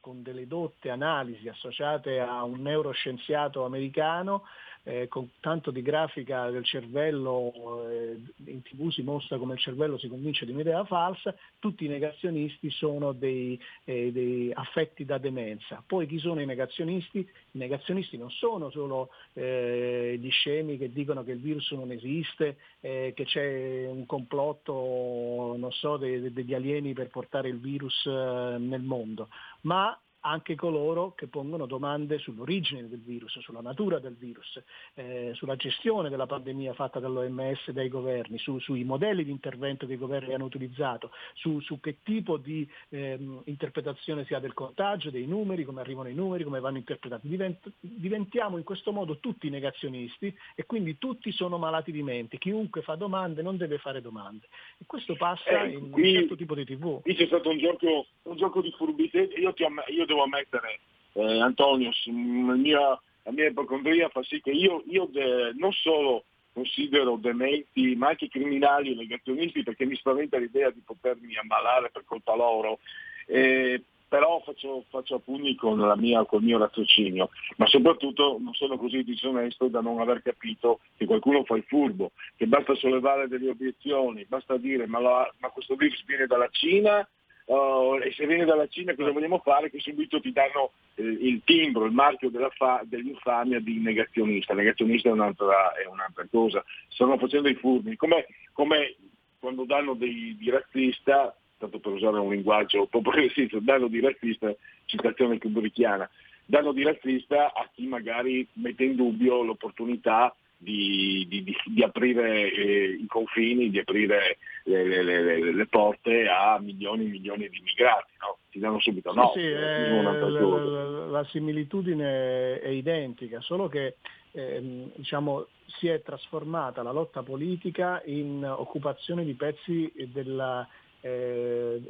Speaker 8: con delle dotte analisi associate a un neuroscienziato americano eh, con tanto di grafica del cervello, eh, in tv si mostra come il cervello si convince di un'idea falsa, tutti i negazionisti sono dei, eh, dei affetti da demenza. Poi chi sono i negazionisti? I negazionisti non sono solo eh, gli scemi che dicono che il virus non esiste, eh, che c'è un complotto, so, degli alieni per portare il virus eh, nel mondo, ma anche coloro che pongono domande sull'origine del virus, sulla natura del virus, eh, sulla gestione della pandemia fatta dall'OMS e dai governi, su, sui modelli di intervento che i governi hanno utilizzato, su, su che tipo di ehm, interpretazione si ha del contagio, dei numeri, come arrivano i numeri, come vanno interpretati. Divent- diventiamo in questo modo tutti negazionisti e quindi tutti sono malati di mente. Chiunque fa domande non deve fare domande. E questo passa eh, in qui, un certo tipo di tv.
Speaker 3: Qui c'è stato un gioco, un gioco di furbizia. Io, io devo ammettere, eh, Antonio, mia, la mia ipocondria fa sì che io, io de, non solo considero dementi, ma anche criminali o negazionisti perché mi spaventa l'idea di potermi ammalare per colpa loro. Eh, però faccio, faccio a pugni con, mia, con, il mio raziocinio, ma soprattutto non sono così disonesto da non aver capito che qualcuno fa il furbo, che basta sollevare delle obiezioni, basta dire ma, la, ma questo virus viene dalla Cina uh, e se viene dalla Cina cosa vogliamo fare? Che subito ti danno eh, il timbro, il marchio fa- dell'infamia di negazionista. Negazionista è un'altra, è un'altra cosa. Stanno facendo i furbi. Come, come quando danno dei, di razzista, tanto per usare un linguaggio progressista, danno di razzista, citazione kubrickiana, danno di razzista a chi magari mette in dubbio l'opportunità di, di, di, di aprire eh, i confini, di aprire le, le, le, le, porte a milioni e milioni di immigrati. No? Ti danno subito no.
Speaker 8: Sì, sì, eh, la, la, similitudine è identica, solo che eh, diciamo, si è trasformata la lotta politica in occupazione di pezzi della, eh,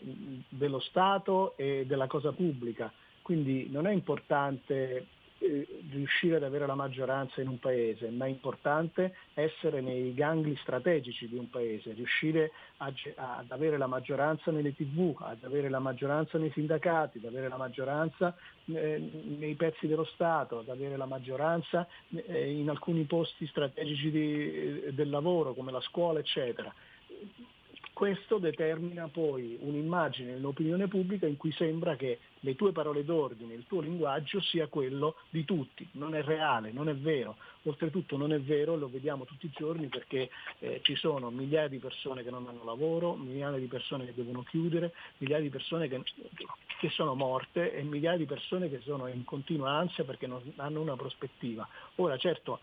Speaker 8: dello Stato e della cosa pubblica. Quindi non è importante eh, riuscire ad avere la maggioranza in un paese, ma è importante essere nei gangli strategici di un paese, riuscire a, ad avere la maggioranza nelle tv, ad avere la maggioranza nei sindacati, ad avere la maggioranza eh, nei pezzi dello Stato, ad avere la maggioranza eh, in alcuni posti strategici di, del lavoro come la scuola, eccetera questo determina poi un'immagine nell'opinione pubblica in cui sembra che le tue parole d'ordine, il tuo linguaggio sia quello di tutti, non è reale, non è vero. Oltretutto non è vero, lo vediamo tutti i giorni perché eh, ci sono migliaia di persone che non hanno lavoro, migliaia di persone che devono chiudere, migliaia di persone che, che sono morte e migliaia di persone che sono in continua ansia perché non hanno una prospettiva. Ora certo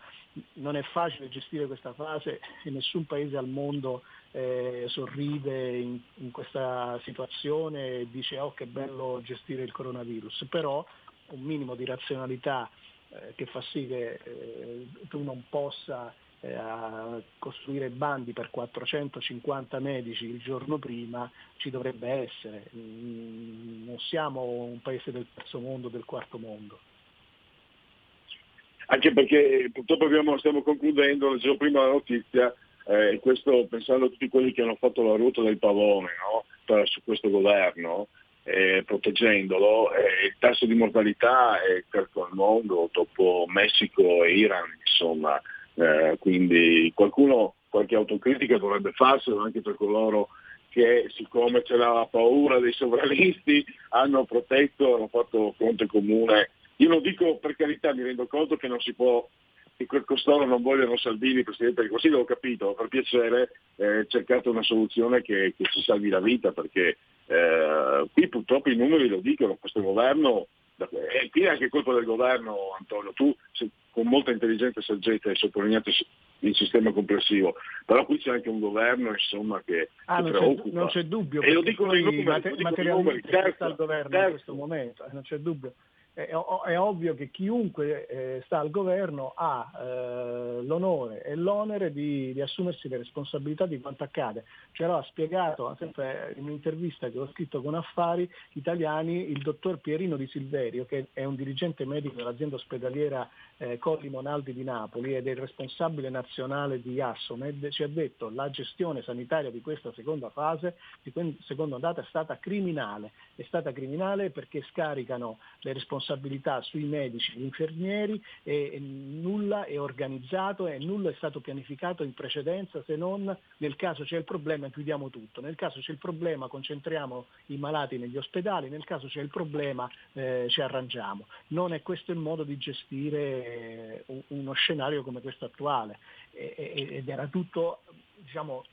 Speaker 8: non è facile gestire questa fase e nessun paese al mondo eh, sorride in, in, questa situazione e dice oh che bello gestire il coronavirus, però un minimo di razionalità eh, che fa sì che eh, tu non possa eh, costruire bandi per 450 medici il giorno prima ci dovrebbe essere. Mm, non siamo un paese del terzo mondo, del quarto mondo
Speaker 3: anche perché purtroppo abbiamo, stiamo concludendo, leggevo prima la notizia, eh, questo pensando a tutti quelli che hanno fatto la ruota del pavone no? per, su questo governo, eh, proteggendolo, eh, il tasso di mortalità è terzo al mondo dopo Messico e Iran, insomma, eh, quindi qualcuno, qualche autocritica dovrebbe farselo anche per coloro che siccome c'era la paura dei sovranisti hanno protetto, hanno fatto fronte comune io lo dico per carità, mi rendo conto che non si può, che costoro non vogliono Salvini Presidente del Consiglio, ho capito, per piacere eh, cercate una soluzione che, che, ci salvi la vita, perché eh, qui purtroppo i numeri lo dicono, questo governo, e qui è anche colpa del governo Antonio, tu con molta intelligenza e saggezza hai sottolineato il sistema complessivo. Però qui c'è anche un governo insomma, che
Speaker 8: ah, non, c'è, non, c'è, dubbio,
Speaker 3: e lo dicono i numeri,
Speaker 8: mate- materialmente
Speaker 3: certo,
Speaker 8: governo
Speaker 3: certo.
Speaker 8: in questo momento, eh, non c'è dubbio è, è, ovvio che chiunque eh, sta al governo ha eh, l'onore e l'onere di, di, assumersi le responsabilità di quanto accade. Ce l'ha spiegato sempre in un'intervista che ho scritto con Affari Italiani il dottor Pierino Di Silverio, che è un dirigente medico dell'azienda ospedaliera eh, Colli Monaldi di Napoli ed è il responsabile nazionale di Assomed, ci ha detto che la gestione sanitaria di questa seconda fase, di seconda ondata, è stata criminale. È stata criminale perché scaricano le responsabilità responsabilità sui medici, gli infermieri e, e nulla è organizzato e nulla è stato pianificato in precedenza se non nel caso c'è il problema chiudiamo tutto, nel caso c'è il problema concentriamo i malati negli ospedali, nel caso c'è il problema eh, ci arrangiamo. Non è questo il modo di gestire eh, uno scenario come questo attuale ed era tutto diciamo,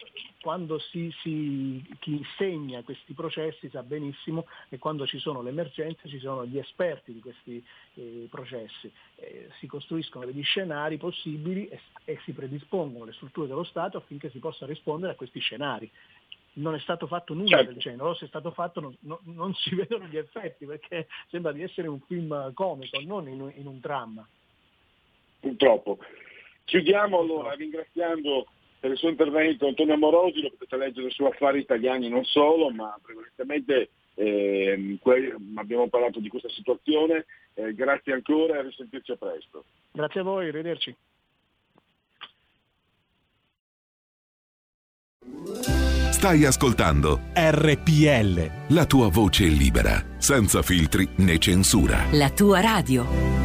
Speaker 8: quando si, si, chi insegna questi processi sa benissimo che quando ci sono le emergenze ci sono gli esperti di questi eh, processi, eh, si costruiscono degli scenari possibili e, e si predispongono le strutture dello Stato affinché si possa rispondere a questi scenari non è stato fatto nulla certo. del genere, o se è stato fatto non, non, non, si vedono gli effetti perché sembra di essere un film comico, non in, in un dramma.
Speaker 3: Purtroppo. Chiudiamo allora ringraziando per il suo intervento Antonio Amorosi, lo potete leggere su Affari Italiani non solo, ma prevalentemente eh, abbiamo parlato di questa situazione. Eh, grazie ancora e a risentirci a presto.
Speaker 8: Grazie a voi, arrivederci.
Speaker 9: Stai ascoltando RPL. La tua voce libera, senza filtri né censura.
Speaker 10: La tua radio.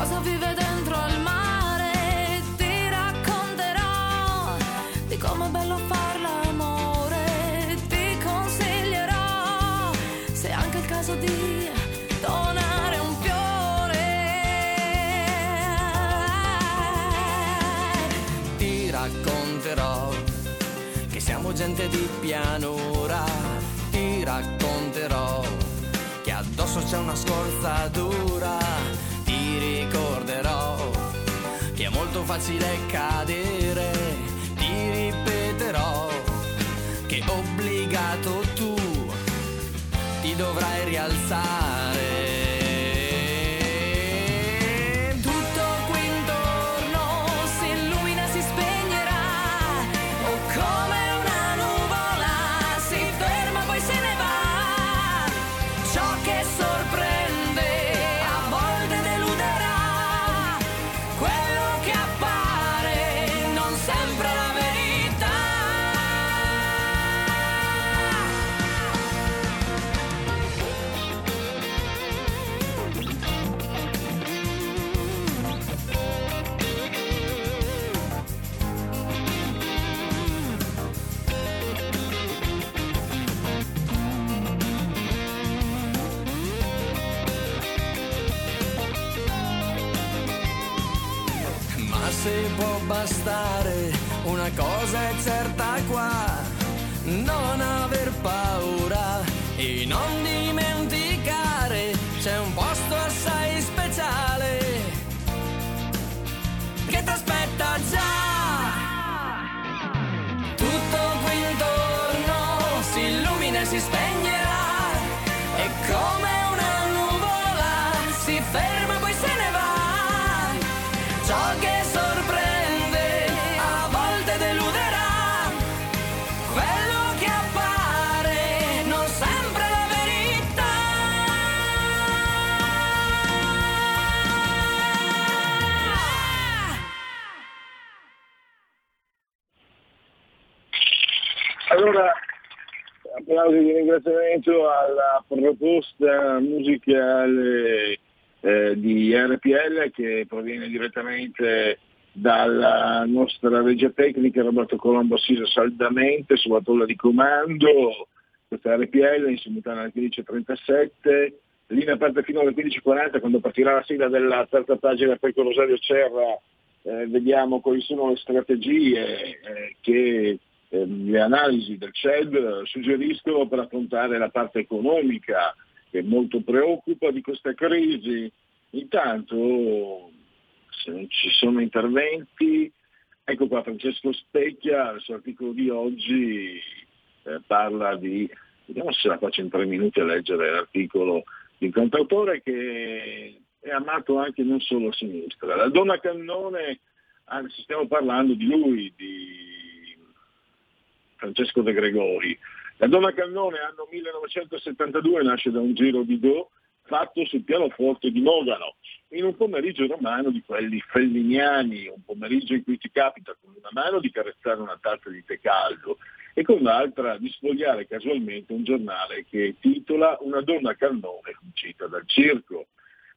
Speaker 11: cosa vive dentro al mare. Ti racconterò di come è bello far l'amore. Ti consiglierò se è anche il caso di donare un fiore.
Speaker 12: Ti racconterò che siamo gente di pianura. Ti racconterò che addosso c'è una scorza dura molto facile cadere. Ti ripeterò che obbligato tu ti dovrai rialzare. Cosa è certa qua, non aver paura e non
Speaker 3: applausi di ringraziamento alla proposta musicale eh, di RPL che proviene direttamente dalla nostra regia tecnica Roberto Colombo assiso saldamente sulla tolla di comando, questa RPL in simultanea alle 15.37, linea aperta fino alle 15.40 quando partirà la sigla della terza pagina poi con Rosario Cerra eh, vediamo quali sono le strategie eh, che ehm, le analisi del CED suggeriscono per affrontare la parte economica che molto preoccupa di questa crisi. Intanto se non ci sono interventi, ecco qua Francesco Specchia, il suo articolo di oggi eh, parla di, vediamo se la faccio in tre minuti a leggere l'articolo di un cantautore che è amato anche non solo a sinistra. La donna cannone, anzi stiamo parlando di lui, di Francesco De Gregori. La donna cannone, anno 1972, nasce da un giro di do fatto sul pianoforte di Mogano, in un pomeriggio romano di quelli felliniani, un pomeriggio in cui ti capita con una mano di carezzare una tazza di tè caldo e con l'altra di sfogliare casualmente un giornale che titola Una donna cannone fuggita dal circo.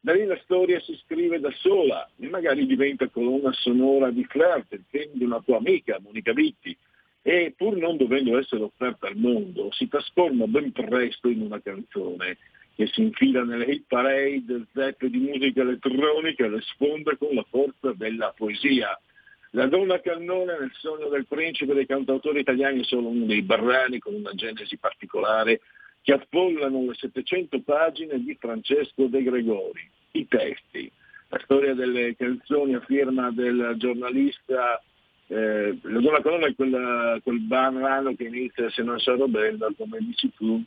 Speaker 3: Da lì la storia si scrive da sola e magari diventa colonna sonora di Flirt, il film di una tua amica, Monica Vitti, e pur non dovendo essere offerta al mondo, si trasforma ben presto in una canzone che si infila nelle hit parade, zeppe di musica elettronica e le sfonda con la forza della poesia. La donna cannone nel sogno del principe dei cantautori italiani è solo uno dei brani con una genesi particolare che affollano le 700 pagine di Francesco De Gregori. I testi, la storia delle canzoni a firma del giornalista eh, la donna colonna è quella, quel brano che inizia se non sarò bella, come dici tu.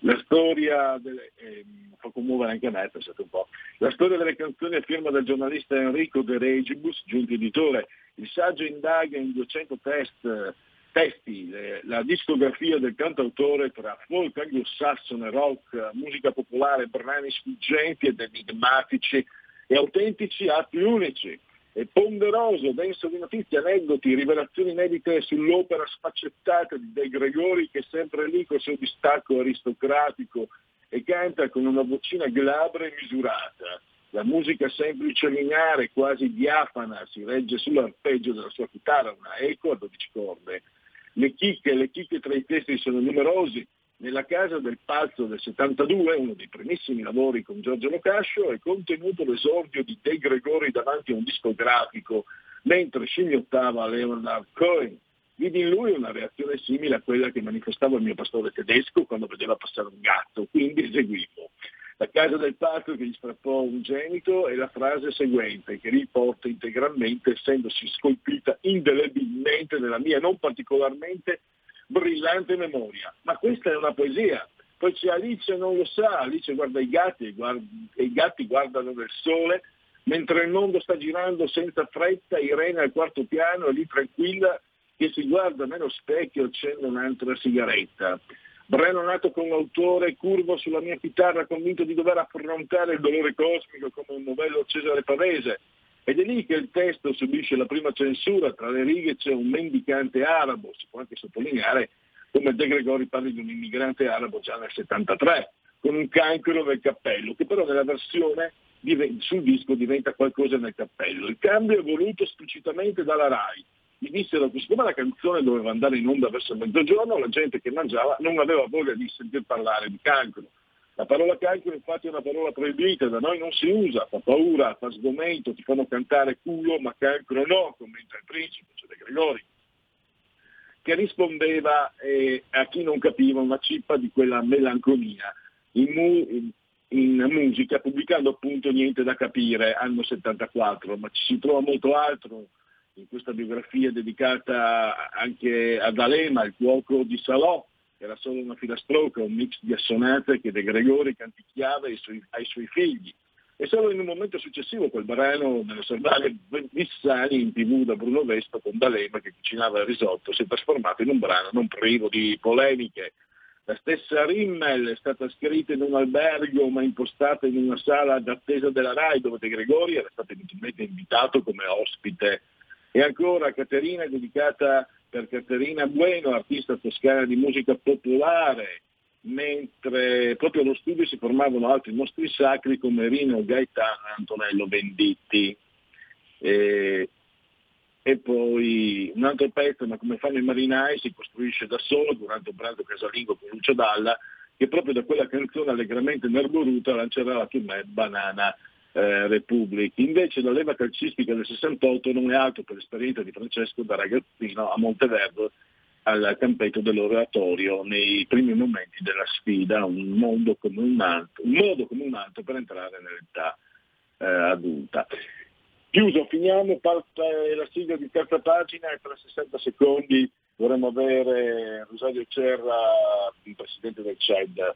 Speaker 3: La storia delle, eh, fa commuovere anche me, pensate un po'. La storia delle canzoni a firma del giornalista Enrico De Regibus, giunto editore. Il saggio indaga in 200 test, testi eh, la discografia del cantautore tra folk anglosassone, rock, musica popolare, brani sfuggenti ed enigmatici e autentici atti unici è ponderoso, denso di notizie, aneddoti, rivelazioni inedite sull'opera sfaccettata di De Gregori che è sempre lì col suo distacco aristocratico e canta con una vocina glabra e misurata. La musica semplice e lineare, quasi diafana, si regge sull'arpeggio della sua chitarra, una eco a 12 corde. Le chicche, le chicche tra i testi sono numerosi, nella casa del Palzo del 72, uno dei primissimi lavori con Giorgio Locascio, è contenuto l'esordio di De Gregori davanti a un discografico, mentre scimmiottava Leonard Cohen. vidi in lui una reazione simile a quella che manifestava il mio pastore tedesco quando vedeva passare un gatto, quindi eseguivo. La casa del patro che gli strappò un genito è la frase seguente che riporto integralmente essendosi scolpita indelebilmente nella mia non particolarmente brillante memoria. Ma questa è una poesia. Poi c'è Alice non lo sa, Alice guarda i gatti guarda, e i gatti guardano nel sole mentre il mondo sta girando senza fretta, Irene al quarto piano lì tranquilla che si guarda nello specchio e accende un'altra sigaretta. Breno nato con l'autore curvo sulla mia chitarra, convinto di dover affrontare il dolore cosmico come un novello Cesare Pavese. Ed è lì che il testo subisce la prima censura, tra le righe c'è un mendicante arabo, si può anche sottolineare come De Gregori parli di un immigrante arabo già nel 73, con un cancro del cappello, che però nella versione sul disco diventa qualcosa nel cappello. Il cambio è voluto esplicitamente dalla RAI. Mi dissero che siccome la canzone doveva andare in onda verso mezzogiorno, la gente che mangiava non aveva voglia di sentir parlare di cancro. La parola cancro infatti è una parola proibita, da noi non si usa, fa paura, fa sgomento, ti fanno cantare culo, ma cancro no, commenta il principe, cioè De Gregori, che rispondeva eh, a chi non capiva una cippa di quella melanconia. In, mu- in musica pubblicando appunto Niente da capire, anno 74, ma ci si trova molto altro in questa biografia dedicata anche ad Alema, il cuoco di Salò, era solo una filastrocca, un mix di assonate che De Gregori canticchiava ai suoi, ai suoi figli. E solo in un momento successivo quel brano nell'osservare Vissani in tv da Bruno Vespa con D'Alema che cucinava il risotto si è trasformato in un brano non privo di polemiche, la stessa Rimmel è stata scritta in un albergo ma impostata in una sala d'attesa della RAI dove De Gregori era stato inizialmente invitato come ospite. E ancora Caterina è dedicata per Caterina Bueno, artista toscana di musica popolare, mentre proprio allo studio si formavano altri mostri sacri come Rino Gaetano e Antonello Venditti. E e poi un altro pezzo, ma come fanno i marinai, si costruisce da solo durante un pranzo casalingo con Lucio Dalla, che proprio da quella canzone allegramente nerboruta lancerà la tournée Banana eh, Republic. Invece la leva calcistica del 68 non è altro che l'esperienza di Francesco da ragazzino a Monteverdo al campetto dell'oratorio nei primi momenti della sfida, un, mondo come un, altro, un modo come un altro per entrare nell'età eh, adulta. Chiuso, finiamo, parte la sigla di terza pagina e tra 60 secondi dovremmo avere Rosario Cerra, il presidente del CED,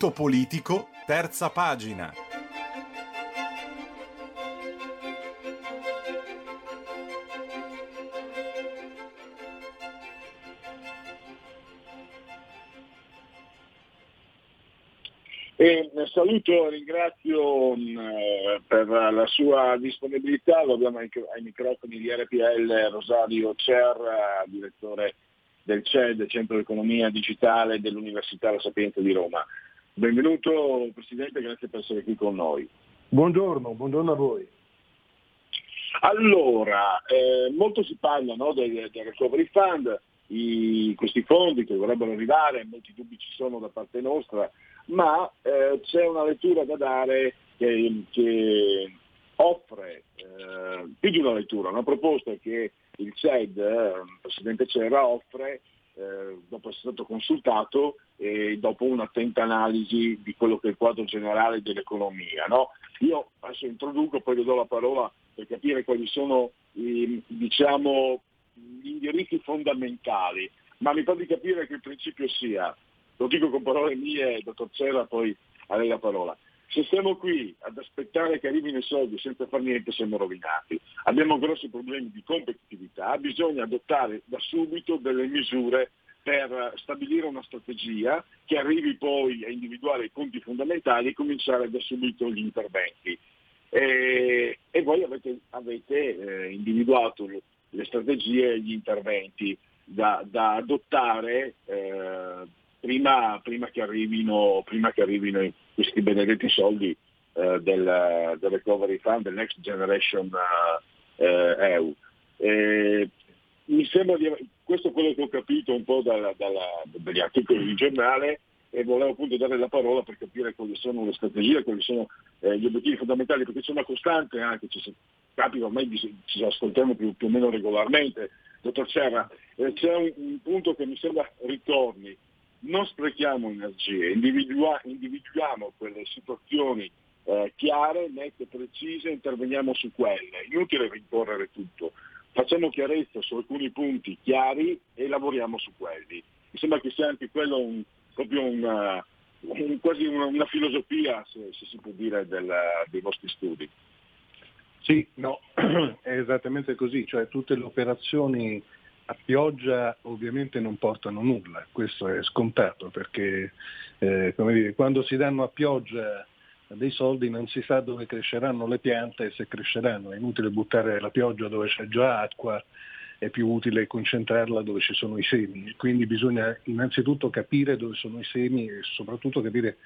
Speaker 13: punto politico, terza pagina.
Speaker 3: E saluto e ringrazio mh, per la sua disponibilità, lo abbiamo ai, ai microfoni di RPL Rosario Cerra, direttore del CED, Centro di Economia Digitale dell'Università La Sapienza di Roma. Benvenuto Presidente, grazie per essere qui con noi.
Speaker 8: Buongiorno, buongiorno a voi.
Speaker 3: Allora, eh, molto si parla no, del, del Recovery Fund, i- questi fondi che dovrebbero arrivare, molti dubbi ci sono da parte nostra, ma eh, c'è una lettura da dare che, che offre eh, più di una lettura, una proposta che il CED, eh, il Presidente Cerra, offre eh, dopo essere stato consultato e dopo un'attenta analisi di quello che è il quadro generale dell'economia. no? Io adesso introduco, poi le do la parola per capire quali sono i, diciamo, gli indirizzi fondamentali, ma mi pare di capire che il principio sia, lo dico con parole mie, dottor Cerra, poi a lei la parola. Se stiamo qui ad aspettare che arrivino i soldi senza fare niente siamo rovinati. Abbiamo grossi problemi di competitività, bisogna adottare da subito delle misure per stabilire una strategia che arrivi poi a individuare i punti fondamentali e cominciare da subito gli interventi. E, e voi avete, avete, eh, individuato le, le strategie e gli interventi da, da adottare eh, prima, prima, che arrivino, prima che arrivino questi benedetti soldi eh, del, del, Recovery Fund, del Next Generation eh, eh, EU. mi sembra di, questo è quello che ho capito un po' dalla, dalla, dagli articoli di giornale e volevo appunto dare la parola per capire quali sono le strategie, quali sono eh, gli obiettivi fondamentali, perché c'è una costante anche, ci, capita ormai ci ascoltiamo più, più, o meno regolarmente, dottor Serra, eh, c'è un, un, punto che mi sembra ritorni, non sprechiamo energie, individua, individuiamo quelle situazioni eh, chiare, nette, precise, interveniamo su quelle, inutile rincorrere tutto, facciamo chiarezza su alcuni punti chiari e lavoriamo su quelli. Mi sembra che sia anche quello un, proprio una, un, quasi una, una filosofia, se, se, si può dire, del, dei vostri studi.
Speaker 14: Sì, no, è esattamente così, cioè tutte le operazioni a pioggia ovviamente non portano nulla, questo è scontato perché eh, dire, quando si danno a pioggia dei soldi non si sa dove cresceranno le piante e se cresceranno, è inutile buttare la pioggia dove c'è già acqua, è più utile concentrarla dove ci sono i semi, quindi bisogna innanzitutto capire dove sono i semi e soprattutto capire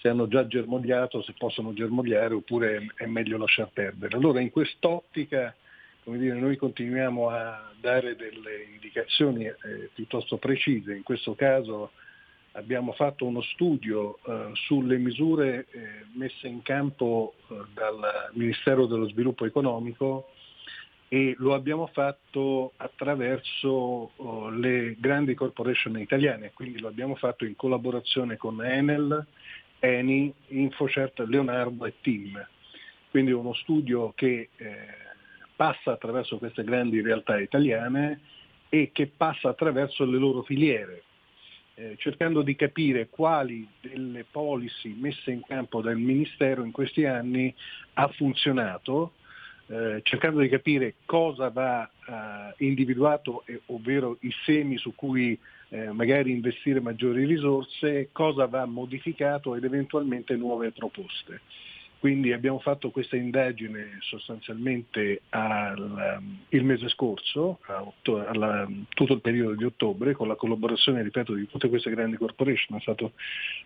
Speaker 14: se hanno già germogliato, se possono germogliare oppure è meglio lasciar perdere. Allora in quest'ottica come dire, noi continuiamo a dare delle indicazioni eh, piuttosto precise, in questo caso abbiamo fatto uno studio eh, sulle misure eh, messe in campo eh, dal Ministero dello Sviluppo Economico e lo abbiamo fatto attraverso oh, le grandi corporation italiane, quindi lo abbiamo fatto in collaborazione con Enel, Eni, Infocert, Leonardo e Team. Quindi uno studio che eh, passa attraverso queste grandi realtà italiane e che passa attraverso le loro filiere, eh, cercando di capire quali delle policy messe in campo dal Ministero in questi anni ha funzionato, eh, cercando di capire cosa va eh, individuato, eh, ovvero i semi su cui eh, magari investire maggiori risorse, cosa va modificato ed eventualmente nuove proposte. Quindi abbiamo fatto questa indagine sostanzialmente al, um, il mese scorso, otto, alla, tutto il periodo di ottobre, con la collaborazione, ripeto, di tutte queste grandi corporation. È stato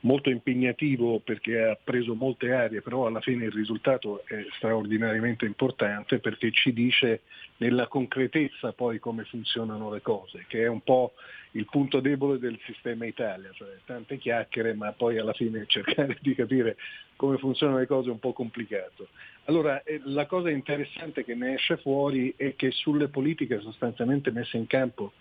Speaker 14: molto impegnativo perché ha preso molte aree, però alla fine il risultato è straordinariamente importante perché ci dice nella concretezza poi come funzionano le cose, che è un po' il punto debole del sistema Italia, cioè tante chiacchiere ma poi alla fine cercare di capire come funzionano le cose è un po' complicato. Allora eh, la cosa interessante che ne esce fuori è che sulle politiche sostanzialmente messe in campo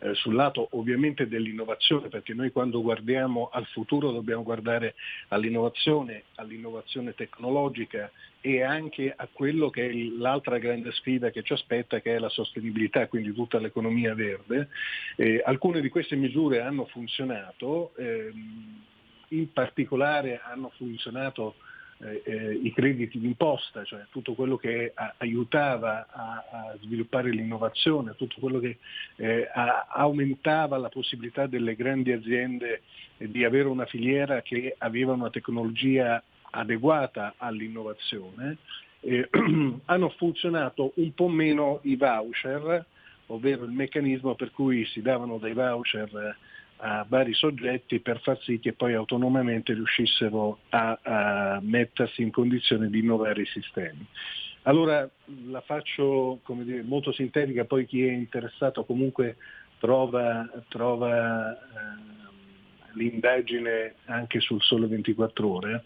Speaker 14: eh, sul lato ovviamente dell'innovazione, perché noi quando guardiamo al futuro dobbiamo guardare all'innovazione, all'innovazione tecnologica e anche a quello che è l'altra grande sfida che ci aspetta, che è la sostenibilità, quindi tutta l'economia verde. Eh, alcune di queste misure hanno funzionato, ehm, in particolare hanno funzionato eh, eh, i crediti d'imposta, cioè tutto quello che a, aiutava a, a, sviluppare l'innovazione, tutto quello che eh, a, aumentava la possibilità delle grandi aziende di avere una filiera che aveva una tecnologia adeguata all'innovazione, hanno funzionato un po' meno i voucher, ovvero il meccanismo per cui si davano dei voucher a vari soggetti per far sì che poi autonomamente riuscissero a, a mettersi in condizione di innovare i sistemi. Allora la faccio dire, molto sintetica, poi chi è interessato comunque trova, trova eh, l'indagine anche sul Sole 24 ore.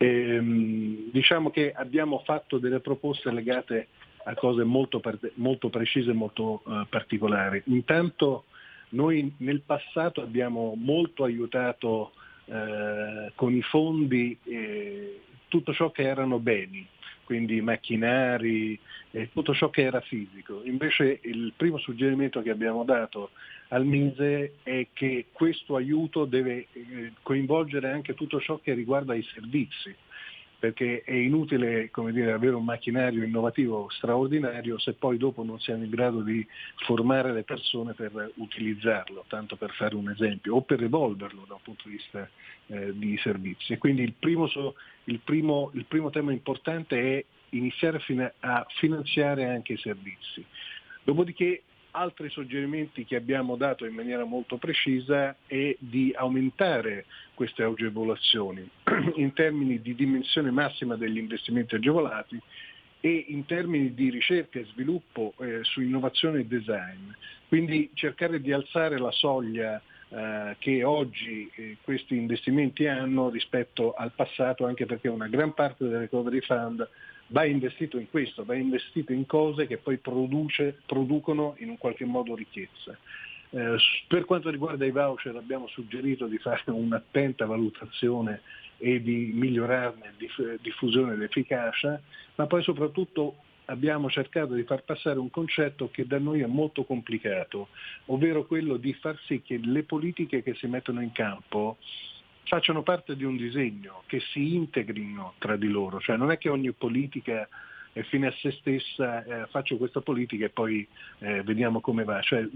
Speaker 14: E, diciamo che abbiamo fatto delle proposte legate a cose molto, molto precise e molto uh, particolari. Intanto noi nel passato abbiamo molto aiutato uh, con i fondi eh, tutto ciò che erano beni, quindi macchinari, eh, tutto ciò che era fisico. Invece il primo suggerimento che abbiamo dato al Mise è che questo aiuto deve eh, coinvolgere anche tutto ciò che riguarda i servizi perché è inutile dire, avere un macchinario innovativo straordinario se poi dopo non siamo in grado di formare le persone per utilizzarlo, tanto per fare un esempio, o per evolverlo da un punto di vista eh, di servizi. Quindi il primo, il, primo, il primo, tema importante è iniziare a finanziare anche i servizi. Dopodiché altri suggerimenti che abbiamo dato in maniera molto precisa è di aumentare queste agevolazioni in termini di dimensione massima degli investimenti agevolati e in termini di ricerca e sviluppo eh, su innovazione e design. Quindi cercare di alzare la soglia eh, che oggi eh, questi investimenti hanno rispetto al passato, anche perché una gran parte del recovery fund va investito in questo, va investito in cose che poi produce, producono in un qualche modo ricchezza. Eh, per quanto riguarda i voucher abbiamo suggerito di fare un'attenta valutazione e di migliorarne diff- diffusione ed efficacia, ma poi soprattutto abbiamo cercato di far passare un concetto che da noi è molto complicato, ovvero quello di far sì che le politiche che si mettono in campo facciano parte di un disegno, che si integrino tra di loro, cioè non è che ogni politica è fine a se stessa, eh, faccio questa politica e poi eh, vediamo come va, cioè,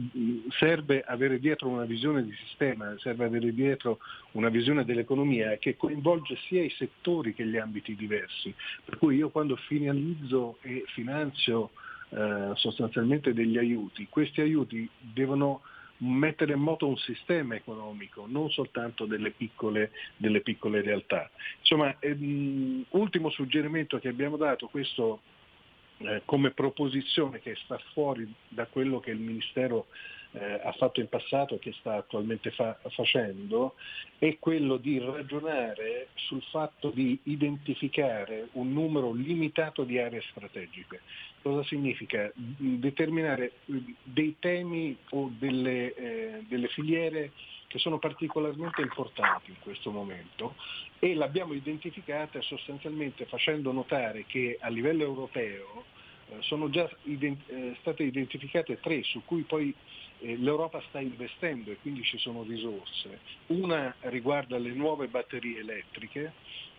Speaker 14: serve avere dietro una visione di sistema, serve avere dietro una visione dell'economia che coinvolge sia i settori che gli ambiti diversi, per cui io quando finalizzo e finanzio eh, sostanzialmente degli aiuti, questi aiuti devono mettere in moto un sistema economico, non soltanto delle piccole, delle piccole realtà. Insomma, ehm, ultimo suggerimento che abbiamo dato, questo eh, come proposizione che sta fuori da quello che il Ministero eh, ha fatto in passato e che sta attualmente fa- facendo, è quello di ragionare sul fatto di identificare un numero limitato di aree strategiche. Cosa significa? Determinare dei temi o delle, eh, delle filiere che sono particolarmente importanti in questo momento e l'abbiamo identificata sostanzialmente facendo notare che a livello europeo eh, sono già ident- eh, state identificate tre su cui poi eh, l'Europa sta investendo e quindi ci sono risorse. Una riguarda le nuove batterie elettriche,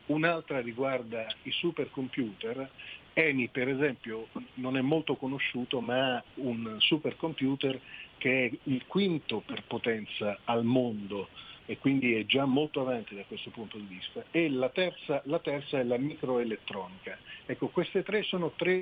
Speaker 14: un'altra riguarda i supercomputer. Eni per esempio non è molto conosciuto ma ha un supercomputer che è il quinto per potenza al mondo e quindi è già molto avanti da questo punto di vista. E la terza, la terza è la microelettronica. Ecco, questi tre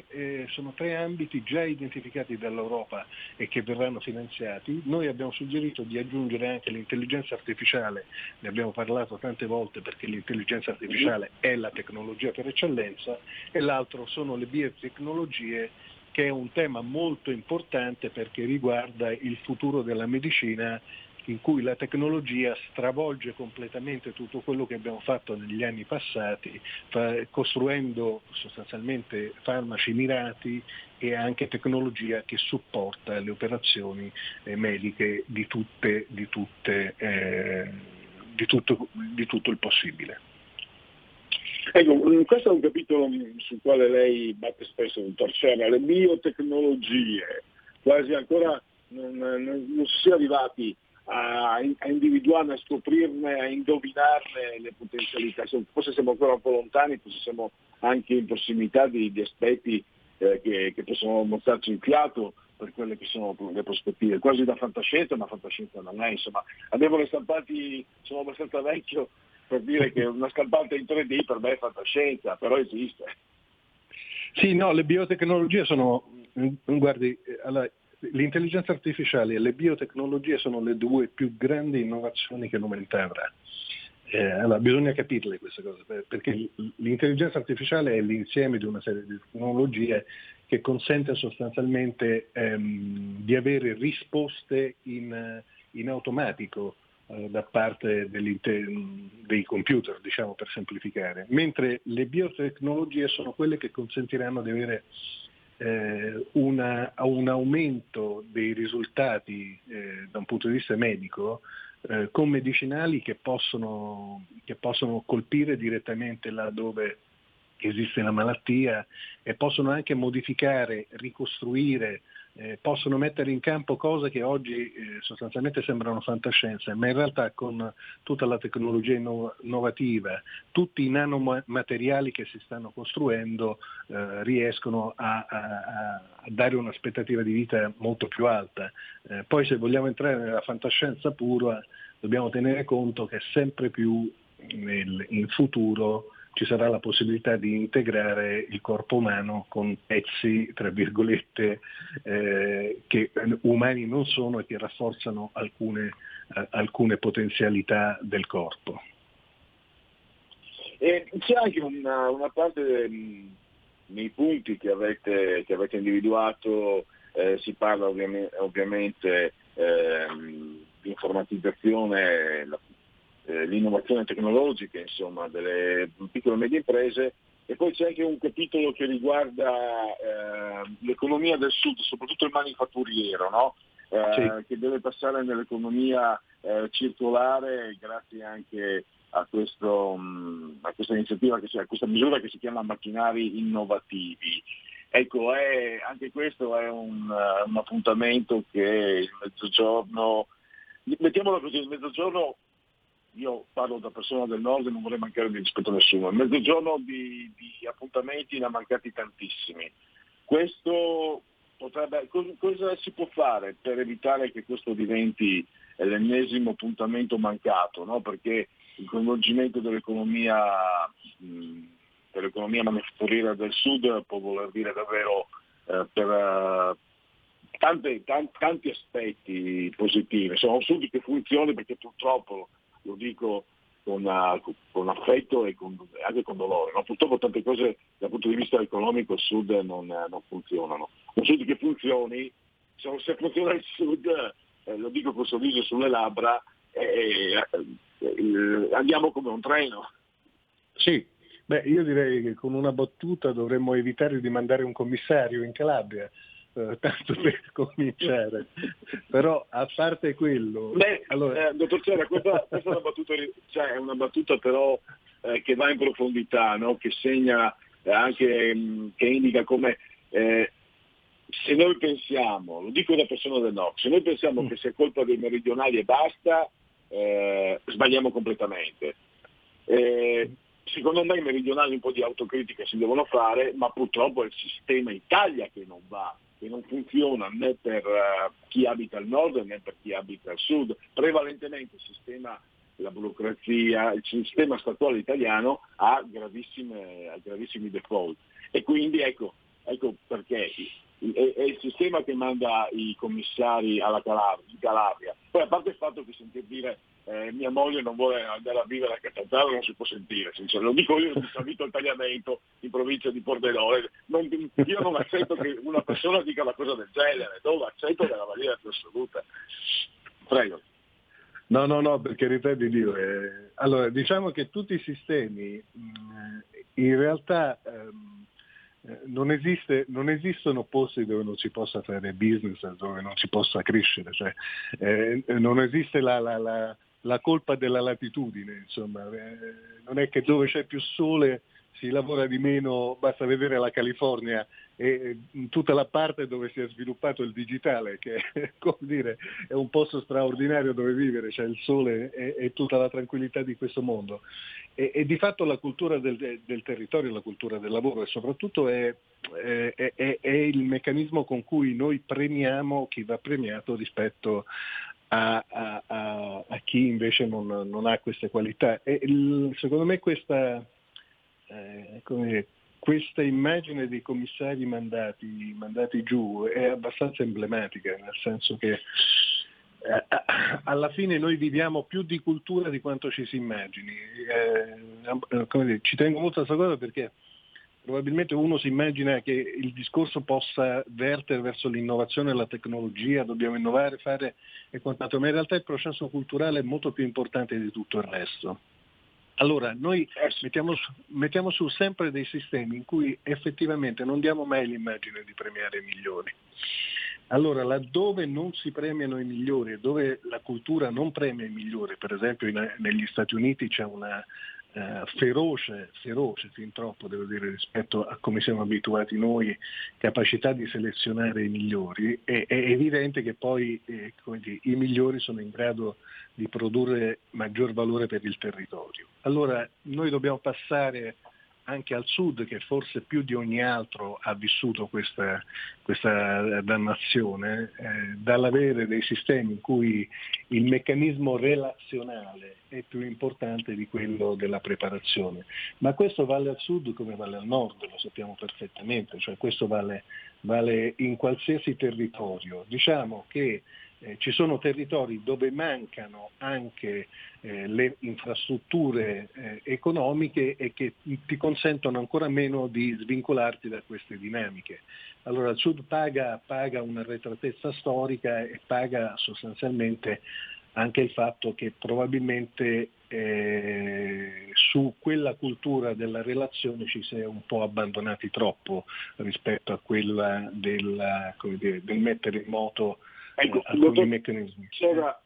Speaker 14: eh, sono tre ambiti già identificati dall'Europa e che verranno finanziati. Noi abbiamo suggerito di aggiungere anche l'intelligenza artificiale, ne abbiamo parlato tante volte perché l'intelligenza artificiale è la tecnologia per eccellenza, e l'altro sono le biotecnologie che è un tema molto importante perché riguarda il futuro della medicina in cui la tecnologia stravolge completamente tutto quello che abbiamo fatto negli anni passati, costruendo sostanzialmente farmaci mirati e anche tecnologia che supporta le operazioni eh, mediche di, tutte, di, tutte, eh, di, tutto, di tutto il possibile.
Speaker 3: Ecco, mm, questo è un capitolo sul quale lei batte spesso, dottor Cerna, le biotecnologie, quasi ancora non, non, non si sia arrivati a, a individuarne, a scoprirne, a indovinarne le potenzialità. Forse siamo ancora un po' lontani, forse siamo anche in prossimità di, di aspetti eh, che, che, possono mostrarci il fiato per quelle che sono le prospettive, quasi da fantascienza, ma fantascienza non è, insomma, abbiamo le stampati, sono abbastanza vecchio per dire che una stampante in 3D per me è fantascienza, però esiste.
Speaker 14: Sì, no, le biotecnologie sono, guardi, allora, l'intelligenza artificiale e le biotecnologie sono le due più grandi innovazioni che l'umanità avrà. Eh, allora, bisogna capirle queste cose, perché l'intelligenza artificiale è l'insieme di una serie di tecnologie che consente sostanzialmente ehm, di avere risposte in, in automatico eh, da parte dei computer, diciamo per semplificare, mentre le biotecnologie sono quelle che consentiranno di avere eh, una, un aumento dei risultati eh, da un punto di vista medico eh, con medicinali che possono, che possono colpire direttamente là dove esiste la malattia e possono anche modificare, ricostruire, eh, possono mettere in campo cose che oggi eh, sostanzialmente sembrano fantascienza, ma in realtà con tutta la tecnologia innovativa, tutti i nanomateriali che si stanno costruendo eh, riescono a, a, a, dare un'aspettativa di vita molto più alta. Eh, poi se vogliamo entrare nella fantascienza pura dobbiamo tenere conto che sempre più nel, in futuro ci sarà la possibilità di integrare il corpo umano con pezzi, tra virgolette, eh, che umani non sono e che rafforzano alcune, eh, alcune potenzialità del corpo.
Speaker 3: E c'è anche una, una parte mh, nei punti che avete, che avete individuato, eh, si parla ovviamente, ovviamente ehm, di informatizzazione, la eh, l'innovazione tecnologica insomma, delle piccole e medie imprese e poi c'è anche un capitolo che riguarda eh, l'economia del sud, soprattutto il manifatturiero, no? eh, sì. che deve passare nell'economia eh, circolare grazie anche a, questo, mh, a questa iniziativa, che, a questa misura che si chiama macchinari innovativi. Ecco, è, anche questo è un, un appuntamento che il mezzogiorno, mettiamolo così, il mezzogiorno io parlo da persona del nord e non vorrei mancare di rispetto a nessuno, il mezzogiorno di, di appuntamenti ne ha mancati tantissimi. Questo potrebbe, cosa si può fare per evitare che questo diventi l'ennesimo appuntamento mancato? No? Perché il coinvolgimento dell'economia, mh, dell'economia manifatturiera del sud può voler dire davvero eh, per, uh, tanti, tanti aspetti positivi. Sono sud che funzioni perché purtroppo lo dico con, uh, con affetto e con, anche con dolore. No? Purtroppo tante cose dal punto di vista economico al sud non, uh, non funzionano. Un sud che funzioni, se, funziona il sud, eh, lo dico con sorriso sulle labbra, eh, eh, andiamo come un treno.
Speaker 14: Sì, beh, io direi che con una battuta dovremmo evitare di mandare un commissario in Calabria eh, tanto per cominciare. Però a parte quello...
Speaker 3: Beh, allora... eh, dottor Cera, questa, questa, è, una battuta, cioè, è una battuta però eh, che va in profondità, no? che segna anche, mh, mm, che indica come... Eh, se noi pensiamo, lo dico da persona del NOC, se noi pensiamo mm. che sia colpa dei meridionali e basta, eh, sbagliamo completamente. Eh, secondo me i meridionali un po' di autocritica si devono fare, ma purtroppo è il sistema Italia che non va che non funziona né per uh, chi abita al nord né per chi abita al sud. Prevalentemente il sistema, la burocrazia, il sistema statuale italiano ha, ha gravissimi default. E quindi ecco, ecco perché è, è, il sistema che manda i commissari alla Calabria, Calabria. Poi a parte il fatto che sentir dire eh, mia moglie non vuole andare a vivere a Catanzaro non si può sentire, sincero. lo dico io ho abito al tagliamento in provincia di Pordenone, non, io non accetto che una persona dica una cosa del genere, non accetto nella maniera più assoluta. Prego.
Speaker 14: No, no, no, per carità di Dio. Eh, allora, diciamo che tutti i sistemi mh, in realtà ehm, eh, non, esiste, non, esistono posti dove non si possa fare business, dove non si possa crescere, cioè, eh, non esiste la, la, la, la, colpa della latitudine, insomma. Eh, non è che dove c'è più sole si lavora di meno, basta vedere la California e tutta la parte dove si è sviluppato il digitale, che è, dire, è un posto straordinario dove vivere, c'è il sole e, e tutta la tranquillità di questo mondo. E, e di fatto la cultura del, del, territorio, la cultura del lavoro e soprattutto è, è, è, il meccanismo con cui noi premiamo chi va premiato rispetto a, a, a, a chi invece non, non, ha queste qualità. E il, secondo me questa, eh, come, questa immagine dei commissari mandati, mandati, giù è abbastanza emblematica, nel senso che eh, alla fine noi viviamo più di cultura di quanto ci si immagini. Eh, dire, ci tengo molto a questa cosa perché probabilmente uno si immagina che il discorso possa vertere verso l'innovazione e la tecnologia, dobbiamo innovare, fare e quant'altro, ma in realtà il processo culturale è molto più importante di tutto il resto. Allora, noi mettiamo su, mettiamo su, sempre dei sistemi in cui effettivamente non diamo mai l'immagine di premiare i migliori. Allora, laddove non si premiano i migliori dove la cultura non premia i migliori, per esempio in, negli Stati Uniti c'è una eh, feroce, feroce fin troppo devo dire rispetto a come siamo abituati noi, capacità di selezionare i migliori, è, è evidente che poi eh, dire, i migliori sono in grado di produrre maggior valore per il territorio. Allora noi dobbiamo passare anche al sud che forse più di ogni altro ha vissuto questa, questa dannazione, eh, dall'avere dei sistemi in cui il meccanismo relazionale è più importante di quello della preparazione. Ma questo vale al sud come vale al nord, lo sappiamo perfettamente, cioè questo vale, vale in qualsiasi territorio. Diciamo che eh, ci sono territori dove mancano anche eh, le infrastrutture eh, economiche e che ti consentono ancora meno di svincolarti da queste dinamiche. Allora il Sud paga, paga un'arretratezza storica e paga sostanzialmente anche il fatto che probabilmente eh, su quella cultura della relazione ci si è un po' abbandonati troppo rispetto a quella della, dire, del mettere in moto
Speaker 3: Ecco, dottor, meccanismi. C'era,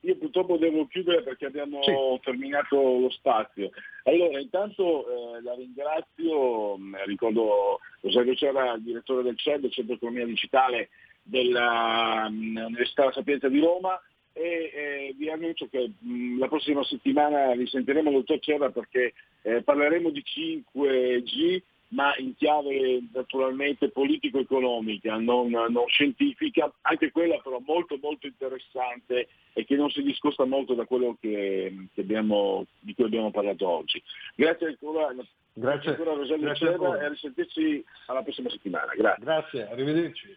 Speaker 3: io purtroppo devo chiudere perché abbiamo sì. terminato lo spazio. Allora, intanto eh, la ringrazio, mm, ricordo Rosario C'era, il direttore del CED, Centro Economia Digitale dell'Università mm, La Sapienza di Roma e eh, vi annuncio che mh, mm, la prossima settimana risentiremo il dottor Cerra perché eh, parleremo di 5G ma in chiave naturalmente politico-economica, non, non, scientifica, anche quella però molto molto interessante e che non si discosta molto da quello che, che abbiamo, di cui abbiamo parlato oggi. Grazie ancora, grazie. ancora a Rosario grazie Cera e a risentirci alla prossima settimana. Grazie.
Speaker 14: Grazie, arrivederci.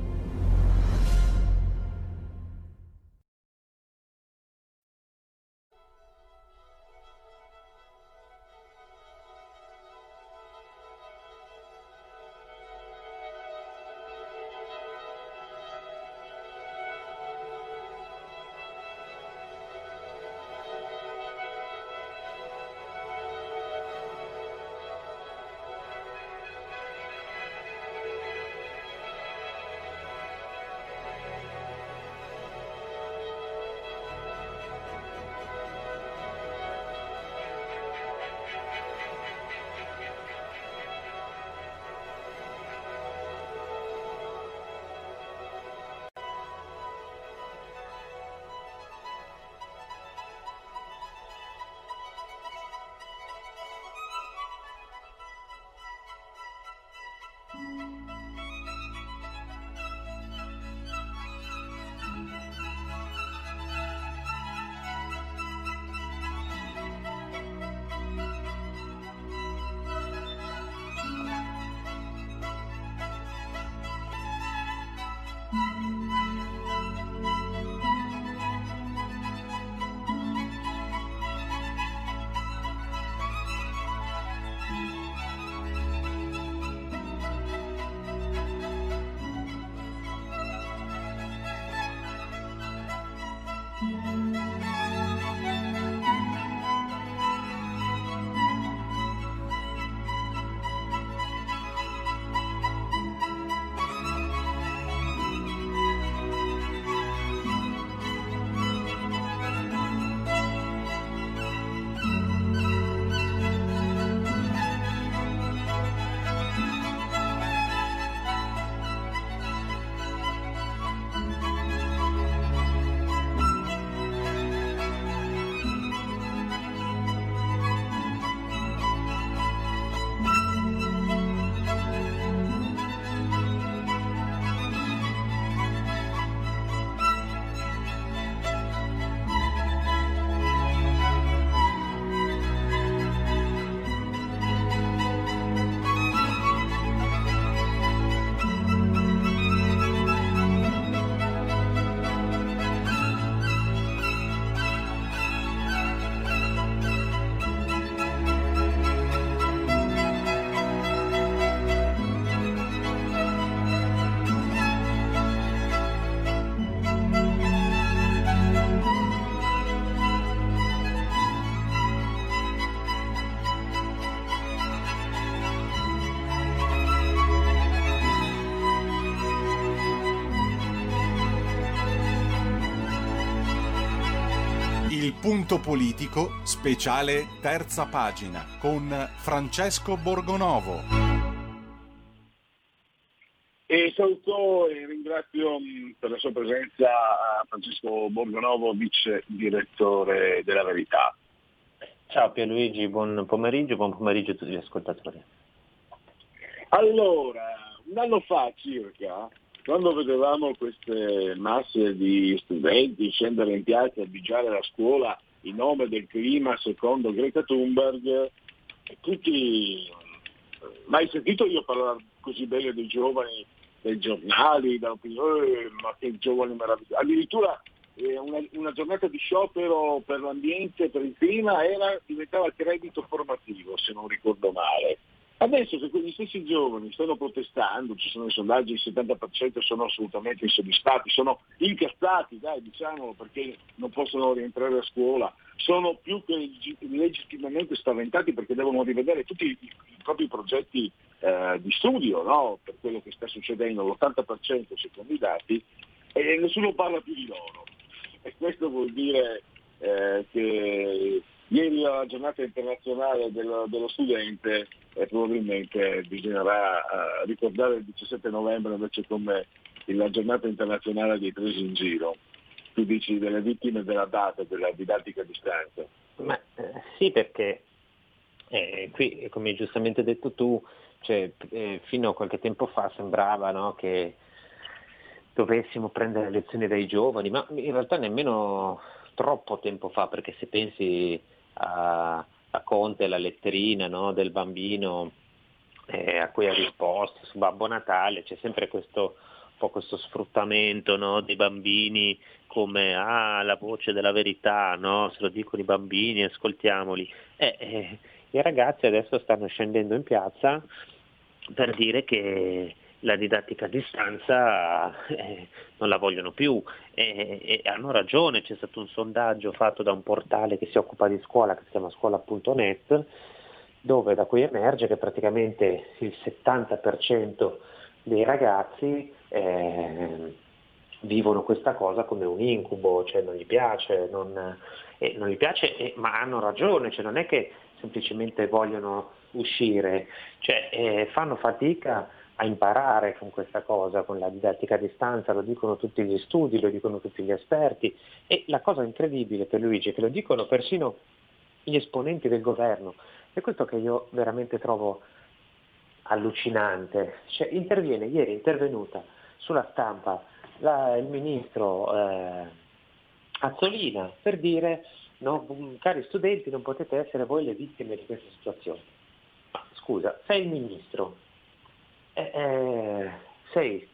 Speaker 7: Punto politico, speciale terza pagina, con Francesco Borgonovo.
Speaker 3: E saluto e ringrazio mh, per la sua presenza a Francesco Borgonovo, vice direttore della Verità.
Speaker 15: Ciao Pierluigi, buon pomeriggio, buon pomeriggio a tutti gli ascoltatori.
Speaker 3: Allora, un anno fa circa, quando vedevamo queste masse di studenti scendere in piazza a bigiare la scuola in nome del clima secondo Greta Thunberg, tutti, mai sentito io parlare così bene dei giovani, dei giornali, da opinione, ma che giovani meravigliosi. Addirittura eh, una, una, giornata di sciopero per l'ambiente, per il clima, era, diventava credito formativo, se non ricordo male. Adesso se quegli stessi giovani stanno protestando, ci sono i sondaggi, il 70% sono assolutamente insoddisfatti, sono incazzati, dai, diciamo, perché non possono rientrare a scuola, sono più che legittimamente spaventati perché devono rivedere tutti i, i propri progetti eh, di studio no? per quello che sta succedendo, l'80% secondo i dati, e nessuno parla più di loro. E questo vuol dire eh, che ieri la giornata internazionale dello, dello studente e probabilmente bisognerà uh, ricordare il 17 novembre invece come la giornata internazionale dei presi in giro. Tu dici delle vittime della data, della didattica a distanza.
Speaker 15: Ma, eh, sì, perché eh, qui, come giustamente hai detto tu, cioè, eh, fino a qualche tempo fa sembrava no, che dovessimo prendere lezioni dai giovani, ma in realtà nemmeno troppo tempo fa, perché se pensi a a Conte la letterina no, del bambino eh, a cui ha risposto su Babbo Natale, c'è sempre questo, un po' questo sfruttamento no, dei bambini come ah, la voce della verità, no? se lo dicono i bambini, ascoltiamoli. Eh, eh, I ragazzi adesso stanno scendendo in piazza per dire che la didattica a distanza eh, non la vogliono più. E, e, hanno ragione, c'è stato un sondaggio fatto da un portale che si occupa di scuola, che si chiama scuola.net, dove da cui emerge che praticamente il 70% dei ragazzi eh, vivono questa cosa come un incubo, cioè non gli piace, non, eh, non gli piace ma hanno ragione, cioè non è che semplicemente vogliono uscire, cioè eh, fanno fatica a imparare con questa cosa, con la didattica a distanza, lo dicono tutti gli studi, lo dicono tutti gli esperti e la cosa incredibile per Luigi è che lo dicono persino gli esponenti del governo, è questo che io veramente trovo allucinante, cioè, interviene, ieri è intervenuta sulla stampa la, il ministro eh, Azzolina per dire no, cari studenti non potete essere voi le vittime di questa situazione. Scusa, sei il ministro, eh, eh, sei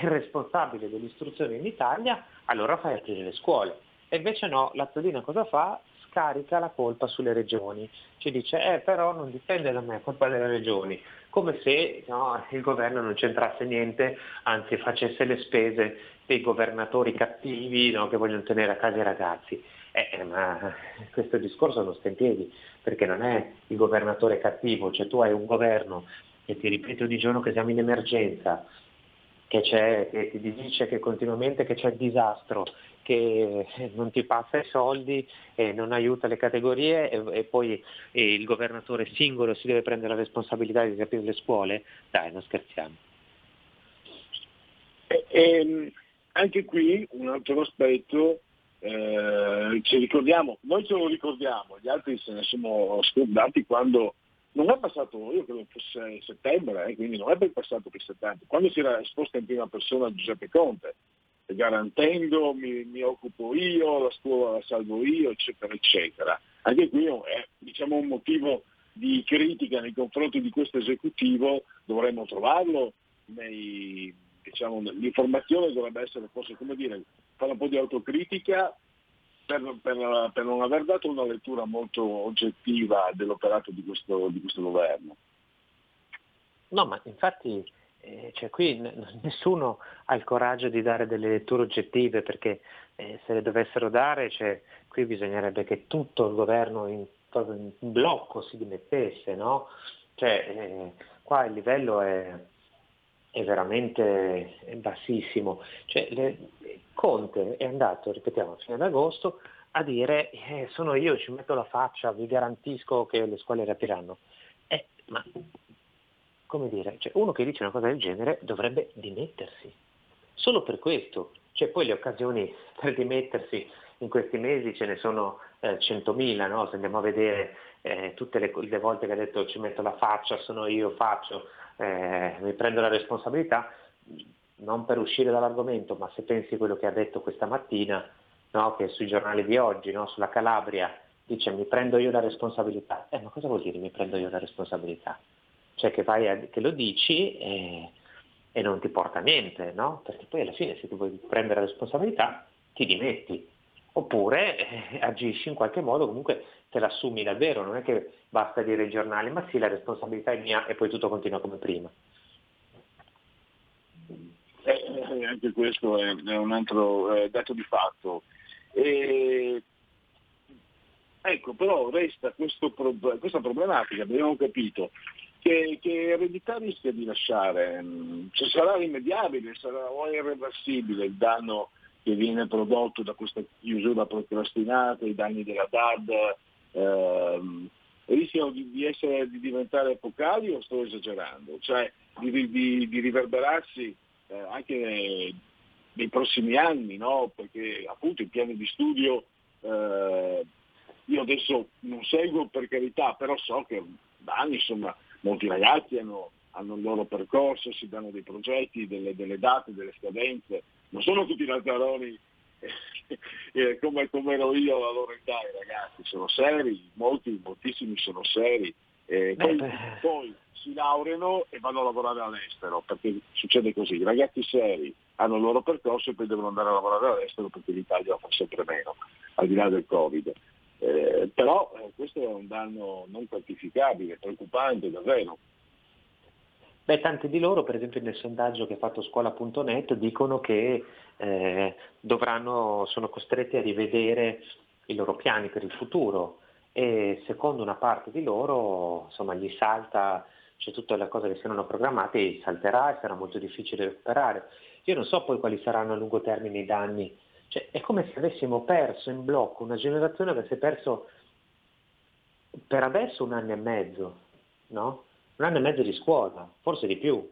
Speaker 15: il responsabile dell'istruzione in Italia, allora fai aprire le scuole. E invece no, l'Azzolina cosa fa? Scarica la colpa sulle regioni. Ci dice, eh però non dipende da me, è colpa delle regioni. Come se no, il governo non c'entrasse niente, anzi facesse le spese dei governatori cattivi no, che vogliono tenere a casa i ragazzi. Eh, eh, ma questo discorso non sta in piedi, perché non è il governatore cattivo, cioè tu hai un governo e ti ripete ogni giorno che siamo in emergenza, che, che ti dice che continuamente che c'è il disastro, che non ti passa i soldi e non aiuta le categorie e, e poi e il governatore singolo si deve prendere la responsabilità di riaprire le scuole, dai, non scherziamo.
Speaker 3: E, e, anche qui un altro aspetto, eh, ci ricordiamo, noi ce lo ricordiamo, gli altri se ne sono scordati quando non è passato, io credo fosse settembre, eh, quindi non è passato per tanto, quando si era esposta in prima persona Giuseppe Conte, garantendo mi, mi, occupo io, la scuola la salvo io, eccetera, eccetera. Anche qui è diciamo, un motivo di critica nei confronti di questo esecutivo, dovremmo trovarlo nei, diciamo, l'informazione dovrebbe essere forse come dire, fare un po' di autocritica per, per, per, non aver dato una lettura molto oggettiva dell'operato di questo, di questo governo.
Speaker 15: No, ma infatti eh, cioè qui n- nessuno ha il coraggio di dare delle letture oggettive perché eh, se le dovessero dare, cioè, qui bisognerebbe che tutto il governo in, in blocco si dimettesse, no? Cioè, eh, qua il livello è, è veramente bassissimo. Cioè, le, Conte è andato, ripetiamo, a fine d'agosto a dire eh, sono io, ci metto la faccia, vi garantisco che le scuole riapriranno. Eh, ma come dire, cioè, uno che dice una cosa del genere dovrebbe dimettersi. Solo per questo. Cioè, poi le occasioni per dimettersi in questi mesi ce ne sono eh, 100.000, no? se andiamo a vedere eh, tutte le, le, volte che ha detto ci metto la faccia, sono io, faccio, eh, mi prendo la responsabilità, non per uscire dall'argomento, ma se pensi quello che ha detto questa mattina, no? che sui giornali di oggi, no? sulla Calabria, dice mi prendo io la responsabilità. Eh, ma cosa vuol dire mi prendo io la responsabilità? Cioè che, vai a, che lo dici e, e non ti porta a niente, no? Perché poi alla fine se tu vuoi prendere la responsabilità ti dimetti, oppure eh, agisci in qualche modo, comunque te l'assumi davvero, non è che basta dire ai giornali ma sì la responsabilità è mia e poi tutto continua come prima.
Speaker 3: Eh, anche questo è, è un altro eh, dato di fatto. E, ecco, però resta pro- questa problematica, abbiamo capito, che, che eredità rischia di lasciare, cioè, sarà rimediabile, sarà o irreversibile il danno che viene prodotto da questa chiusura procrastinata, i danni della DAD, ehm, rischiano di, di, essere, di diventare epocali o sto esagerando? Cioè di, di, riverberarsi eh, anche nei prossimi anni, no? perché appunto i piani di studio eh, io adesso non seguo per carità, però so che da anni insomma, molti ragazzi hanno, hanno, il loro percorso, si danno dei progetti, delle, delle date, delle scadenze, non sono tutti lazzaroni eh, come, come, ero io alla loro età, i ragazzi sono seri, molti, moltissimi sono seri, eh, poi, poi si laureano e vanno a lavorare all'estero, perché succede così, i ragazzi seri hanno il loro percorso e poi devono andare a lavorare all'estero perché l'Italia fa sempre meno, al di là del Covid. Eh, però eh, questo è un danno non quantificabile, preoccupante davvero.
Speaker 15: Beh, tanti di loro, per esempio nel sondaggio che ha fatto scuola.net, dicono che eh, dovranno, sono costretti a rivedere i loro piani per il futuro e secondo una parte di loro insomma, gli salta cioè tutte le cose che si erano programmate salterà e sarà molto difficile recuperare. Io non so poi quali saranno a lungo termine i danni, cioè, è come se avessimo perso in blocco una generazione che si è perso per adesso un anno e mezzo, no? Un anno e mezzo di scuola, forse di più.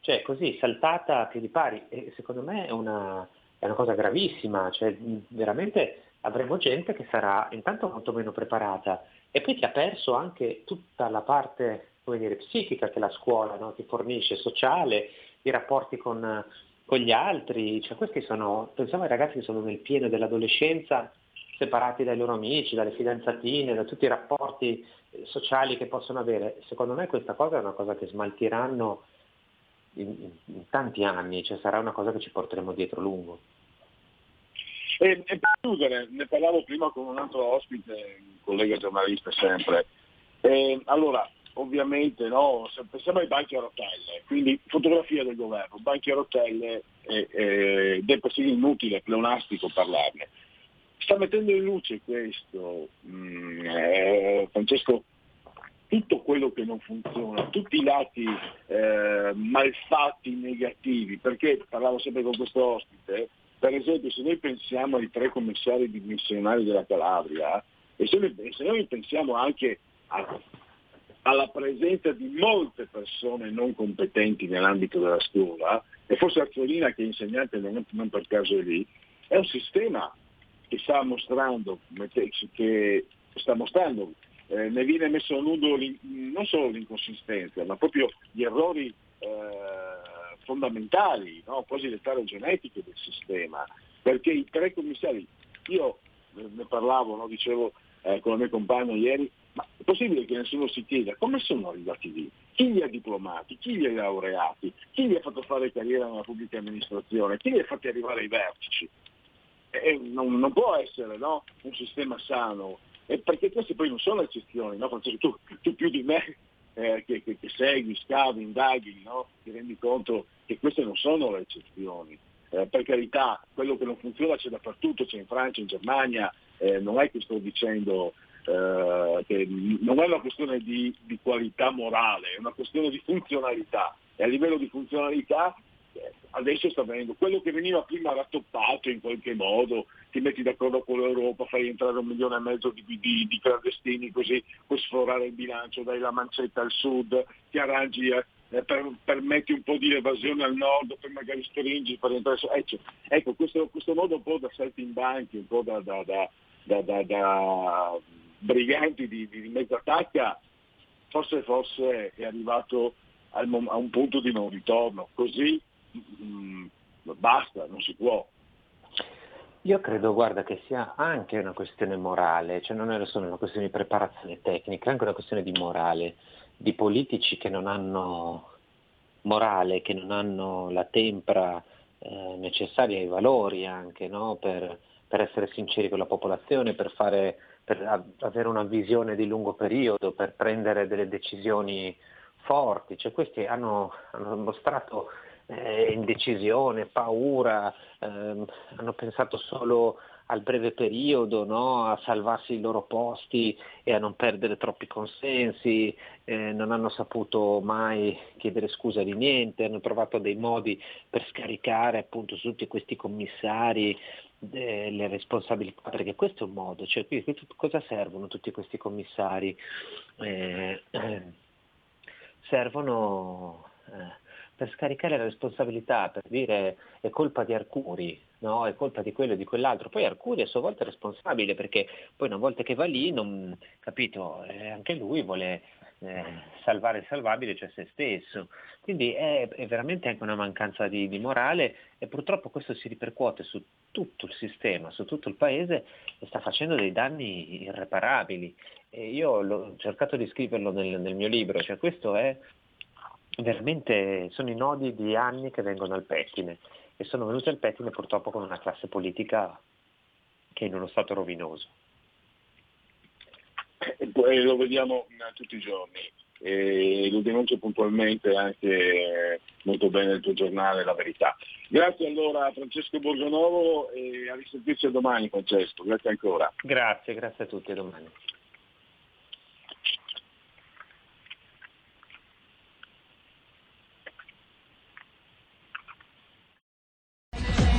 Speaker 15: Cioè così, saltata a piedi pari, e secondo me è una, è una cosa gravissima, cioè veramente avremo gente che sarà intanto molto meno preparata e poi che ha perso anche tutta la parte dire, psichica che la scuola no? ti fornisce, sociale, i rapporti con, con gli altri, cioè questi sono, pensiamo ai ragazzi che sono nel pieno dell'adolescenza, separati dai loro amici, dalle fidanzatine, da tutti i rapporti sociali che possono avere. Secondo me questa cosa è una cosa che smaltiranno in, in tanti anni, cioè sarà una cosa che ci porteremo dietro lungo.
Speaker 3: E, e, per chiudere, ne parlavo prima con un altro ospite, un collega giornalista sempre. E, allora, ovviamente no, pensiamo ai banchi a rotelle, quindi fotografia del governo, banchi a rotelle ed è persino inutile, pleonastico parlarne. Sta mettendo in luce questo, mm, eh, Francesco, tutto quello che non funziona, tutti i lati eh, malfatti negativi, perché parlavo sempre con questo ospite, per esempio se noi pensiamo ai tre commissari dimissionari della Calabria e se noi, se noi pensiamo anche a alla presenza di molte persone non competenti nell'ambito della scuola, e forse Azzolina che è insegnante non, non per caso è lì, è un sistema che sta mostrando, che sta mostrando eh, ne viene messo a nudo non solo l'inconsistenza, ma proprio gli errori eh, fondamentali, no? quasi le genetiche del sistema, perché i tre commissari, io ne parlavo, no? dicevo eh, con la mia compagna ieri, ma è possibile che nessuno si chieda come sono arrivati lì? Chi li ha diplomati? Chi li ha laureati? Chi li ha fatto fare carriera nella pubblica amministrazione? Chi li ha fatti arrivare ai vertici? Eh, non, non, può essere no? un sistema sano, eh, perché queste poi non sono eccezioni, no? tu, tu, più di me eh, che, che, che, segui, scavi, indaghi, no? ti rendi conto che queste non sono le eccezioni. Eh, per carità, quello che non funziona c'è dappertutto, c'è in Francia, in Germania, eh, non è che sto dicendo eh, che non è una questione di, di, qualità morale, è una questione di funzionalità e a livello di funzionalità adesso sta venendo quello che veniva prima rattoppato in qualche modo, ti metti d'accordo con l'Europa, fai entrare un milione e mezzo di, di, di clandestini così puoi sforare il bilancio, dai la mancetta al sud, ti arrangi, eh, per, permetti un po' di evasione al nord, poi magari stringi per entrare. Ecco, ecco questo, questo modo un po' da saltimbanchi, un po' da, da, da, da, briganti di, di mezza tacca, forse, forse è arrivato a un punto di non ritorno. Così mh, basta, non si può.
Speaker 15: Io credo, guarda, che sia anche una questione morale, cioè non è solo una questione di preparazione tecnica, è anche una questione di morale, di politici che non hanno morale, che non hanno la tempra eh, necessaria ai valori anche, no? per, per, essere sinceri con la popolazione, per, fare, per avere una visione di lungo periodo, per prendere delle decisioni forti. Cioè, questi hanno, hanno mostrato eh, indecisione, paura, ehm, hanno pensato solo al breve periodo, no? a salvarsi i loro posti e a non perdere troppi consensi, eh, non hanno saputo mai chiedere scusa di niente, hanno trovato dei modi per scaricare appunto su tutti questi commissari eh, le responsabilità, perché questo è un modo, cioè qui, qui, cosa servono tutti questi commissari? Eh, eh servono eh, per scaricare la responsabilità, per dire è colpa di Arcuri, no? è colpa di quello e di quell'altro. Poi Arcuri a sua volta è responsabile perché poi una volta che va lì, non, capito, eh, anche lui vuole eh, salvare il salvabile, cioè se stesso. Quindi è, è veramente anche una mancanza di, di, morale e purtroppo questo si ripercuote su tutto il sistema, su tutto il paese e sta facendo dei danni irreparabili. E io ho cercato di scriverlo nel, nel mio libro, cioè questo è veramente sono i nodi di anni che vengono al pettine e sono venuti al pettine purtroppo con una classe politica che è in uno stato rovinoso.
Speaker 3: E lo vediamo tutti i giorni e lo denuncio puntualmente anche molto bene il tuo giornale La Verità. Grazie allora a Francesco Borgonovo e a risentirci domani Francesco, grazie ancora.
Speaker 15: Grazie, grazie a tutti, a domani.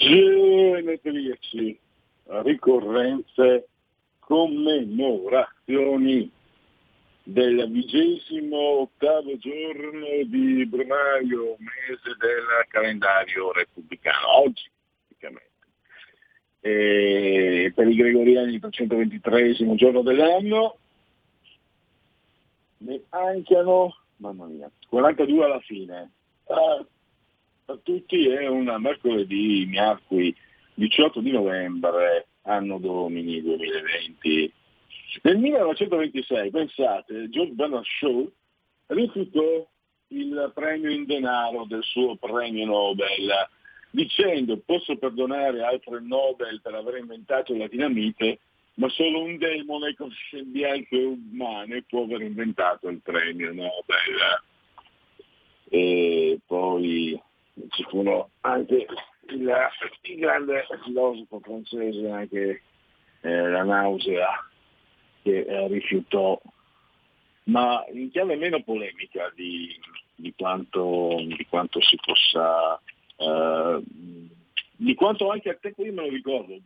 Speaker 3: Genetriaci, ricorrenze, commemorazioni del vigesimo ottavo giorno di Brumaio, mese del calendario repubblicano, oggi praticamente. E per i gregoriani il 323 giorno dell'anno, ne mancano, mamma mia, 42 alla fine. Ah, per tutti è un mercoledì miacqui 18 di novembre, anno domini 2020. Nel 1926, pensate, George Bernard Shaw rifiutò il premio in denaro del suo premio Nobel, dicendo posso perdonare Alfred Nobel per aver inventato la dinamite, ma solo un demone coscienziale umano può aver inventato il premio Nobel. E poi ci furono anche il, il grande filosofo francese, anche eh, la nausea, che eh, rifiutò, ma in chiave meno polemica di, di, quanto, di quanto, si possa, eh, di quanto anche a te qui me lo ricordo.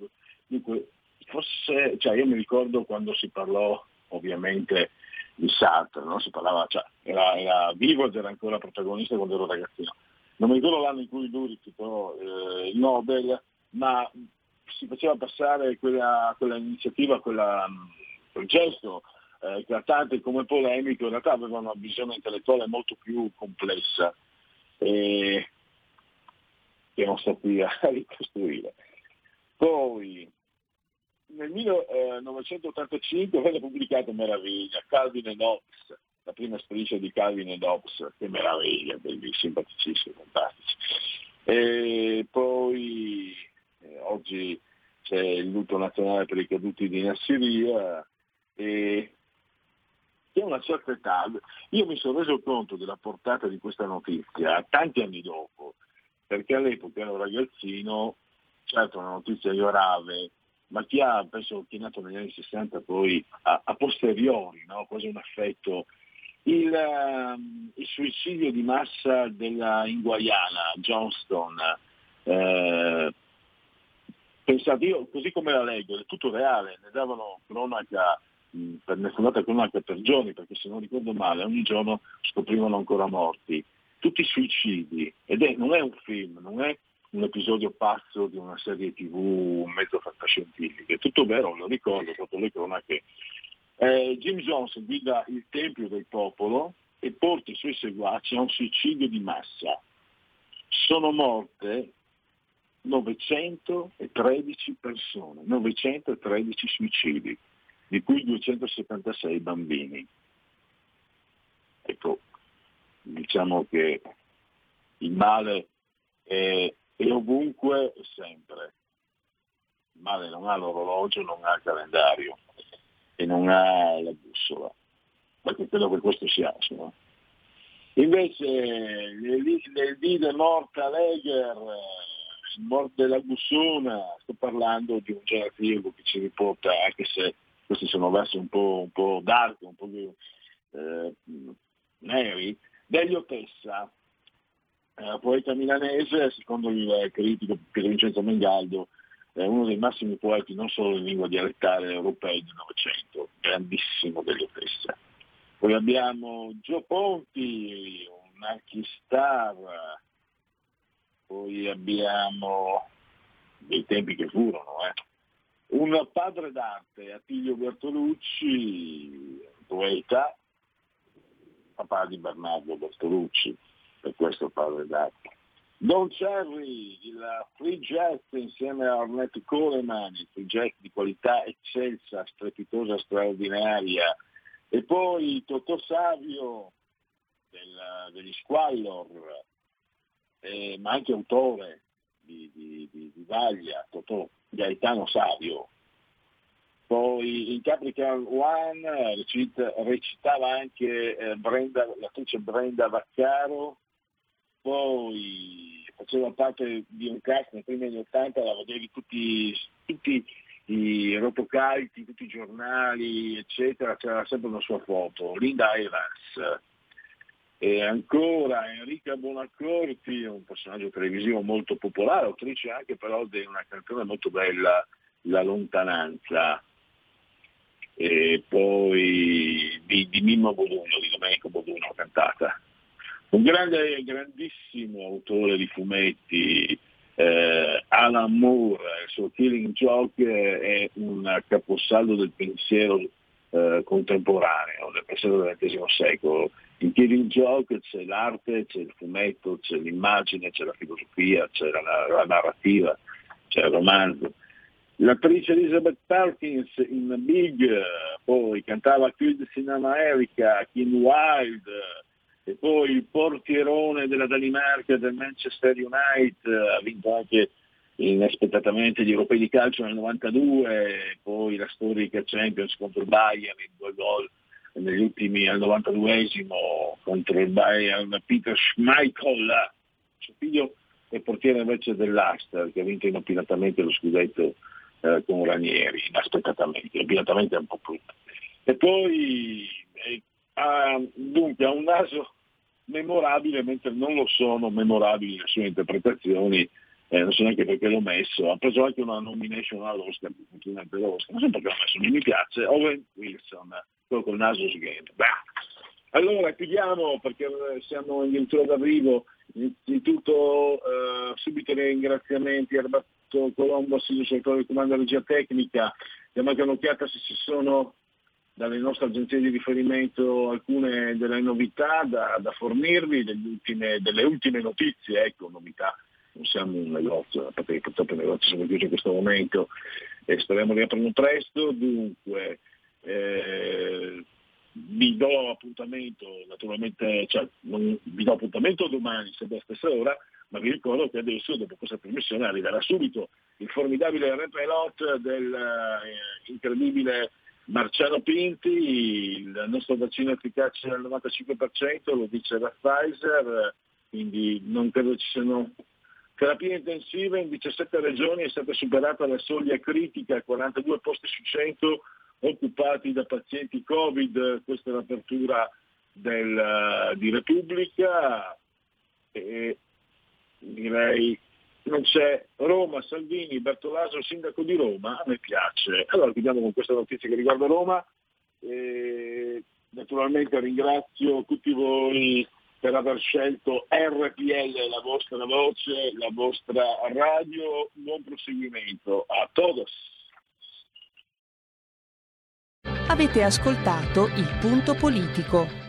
Speaker 3: Dunque, forse, cioè io mi ricordo quando si parlò ovviamente di Sartre, no? si parlava, cioè, era, era vivo ed era ancora protagonista quando ero ragazzino non mi ricordo l'anno in cui lui rifiutò eh, il Nobel, ma si faceva passare quella, quella iniziativa, quella, quel gesto eh, eclatante come polemico, in realtà aveva una visione intellettuale molto più complessa. E che non sto qui a ricostruire. Poi nel 1985 venne pubblicato Meraviglia, Calvin e Hobbes, la prima striscia di Calvin e Hobbes, che meraviglia, belli, simpaticissimi, fantastici. E poi eh, oggi c'è il lutto nazionale per i caduti di Nassiria e a una certa età io mi sono reso conto della portata di questa notizia tanti anni dopo, perché all'epoca ero ragazzino, certo una notizia grave, ma chi ha, penso, chi è nato negli anni 60 poi a, a posteriori, no? quasi un affetto, il, uh, il, suicidio di massa della, in Guayana, Johnston, eh, pensate, io così come la leggo, è tutto reale, ne davano cronaca, mh, ne fu data cronaca per giorni, perché se non ricordo male, ogni giorno scoprivano ancora morti. Tutti suicidi, ed è, non è un film, non è un episodio pazzo di una serie tv, mezzo fantascientifico, è tutto vero, lo ricordo, ho fatto le cronache. Eh, Jim Jones guida il Tempio del Popolo e porta i suoi seguaci a un suicidio di massa. Sono morte 913 persone, 913 suicidi, di cui 276 bambini. Ecco, diciamo che il male è, è ovunque e sempre. Il male non ha l'orologio, non ha il calendario e non ha la bussola. Perché credo che questo sia. Insomma. Invece nel dì morta Leger morte della Gussona, sto parlando di un generativo che ci riporta, anche se questi sono versi un po', un po dark, un po' eh, neri, Delio Tessa, eh, poeta milanese, secondo il critico Piero Vincenzo Mengaldo, è uno dei massimi poeti non solo in lingua dialettale europei del Novecento, grandissimo Delio Tessa. Poi abbiamo Gio Ponti, un archistar, poi abbiamo dei tempi che furono, eh. un padre d'arte, Attilio Bertolucci, poeta, papà di Bernardo Bertolucci, per questo padre d'arte. Don Cherry, il free jet insieme a Ornette Coleman, il free jet di qualità eccelsa, strepitosa, straordinaria, e poi Totò Savio del, degli Squallor, eh, ma anche autore di, di, di, di Vaglia, Totò, Gaetano Savio. Poi in Capricorn One recita, recitava anche eh, Brenda, l'attrice Brenda Vaccaro, poi faceva parte di un cast nei primi anni 80, la vedevi tutti, tutti i rotocalchi, tutti i giornali, eccetera, c'era sempre una sua foto. Linda Evans, e ancora Enrica Bonaccorti, un personaggio televisivo molto popolare, autrice anche però di una canzone molto bella, La lontananza. E poi di, di Mimmo Boduno, di Domenico Boduno cantata. Un grande, grandissimo autore di fumetti, eh, Alan Moore, il suo Killing Joke è un caposaldo del pensiero eh, contemporaneo, del pensiero del XX secolo in Killing Joke c'è l'arte, c'è il fumetto, c'è l'immagine, c'è la filosofia, c'è la, la narrativa, c'è il romanzo. L'attrice Elizabeth Perkins in Big, poi cantava Kids in America, Kim Wilde, e poi il portierone della Danimarca del Manchester United, ha vinto anche inaspettatamente gli europei di calcio nel 92, poi la storica Champions contro il Bayern, in due gol negli ultimi al 92esimo contro il Bayern Peter Schmeichel, suo figlio è portiere invece dell'Aster che ha vinto inopinatamente lo scudetto eh, con Ranieri, inaspettatamente, inopinatamente è un po' brutto. E poi eh, ha, dunque ha un naso memorabile mentre non lo sono memorabili le sue interpretazioni eh, non so neanche perché l'ho messo, ha preso anche una nomination all'Oscar, non so perché l'ho messo, mi piace, Owen Wilson, quello col naso sghetto. Allora chiudiamo perché siamo in addirittura d'arrivo, innanzitutto eh, subito i ringraziamenti a Roberto Colombo, settore di comando regia tecnica, diamo anche un'occhiata se ci sono dalle nostre agenzie di riferimento alcune delle novità da, da fornirvi, ultime, delle ultime notizie, ecco, novità. Non siamo un negozio, a che purtroppo i negozi sono chiusi in questo momento e speriamo di aprirlo presto, dunque eh, vi do appuntamento naturalmente, cioè non vi do appuntamento domani sempre alla stessa ora, ma vi ricordo che adesso dopo questa trasmissione arriverà subito il formidabile repelot dell'incredibile Marciano Pinti, il nostro vaccino efficace al 95%, lo dice la Pfizer, quindi non credo ci siano terapie intensive. In 17 regioni è stata superata la soglia critica, 42 posti su 100 occupati da pazienti Covid, questa è l'apertura del, di Repubblica. E direi non c'è Roma, Salvini, Bertolaso, sindaco di Roma, a me piace. Allora chiudiamo con questa notizia che riguarda Roma. E naturalmente ringrazio tutti voi per aver scelto RPL, la vostra voce, la vostra radio. Buon proseguimento a todos.
Speaker 10: Avete ascoltato il punto politico.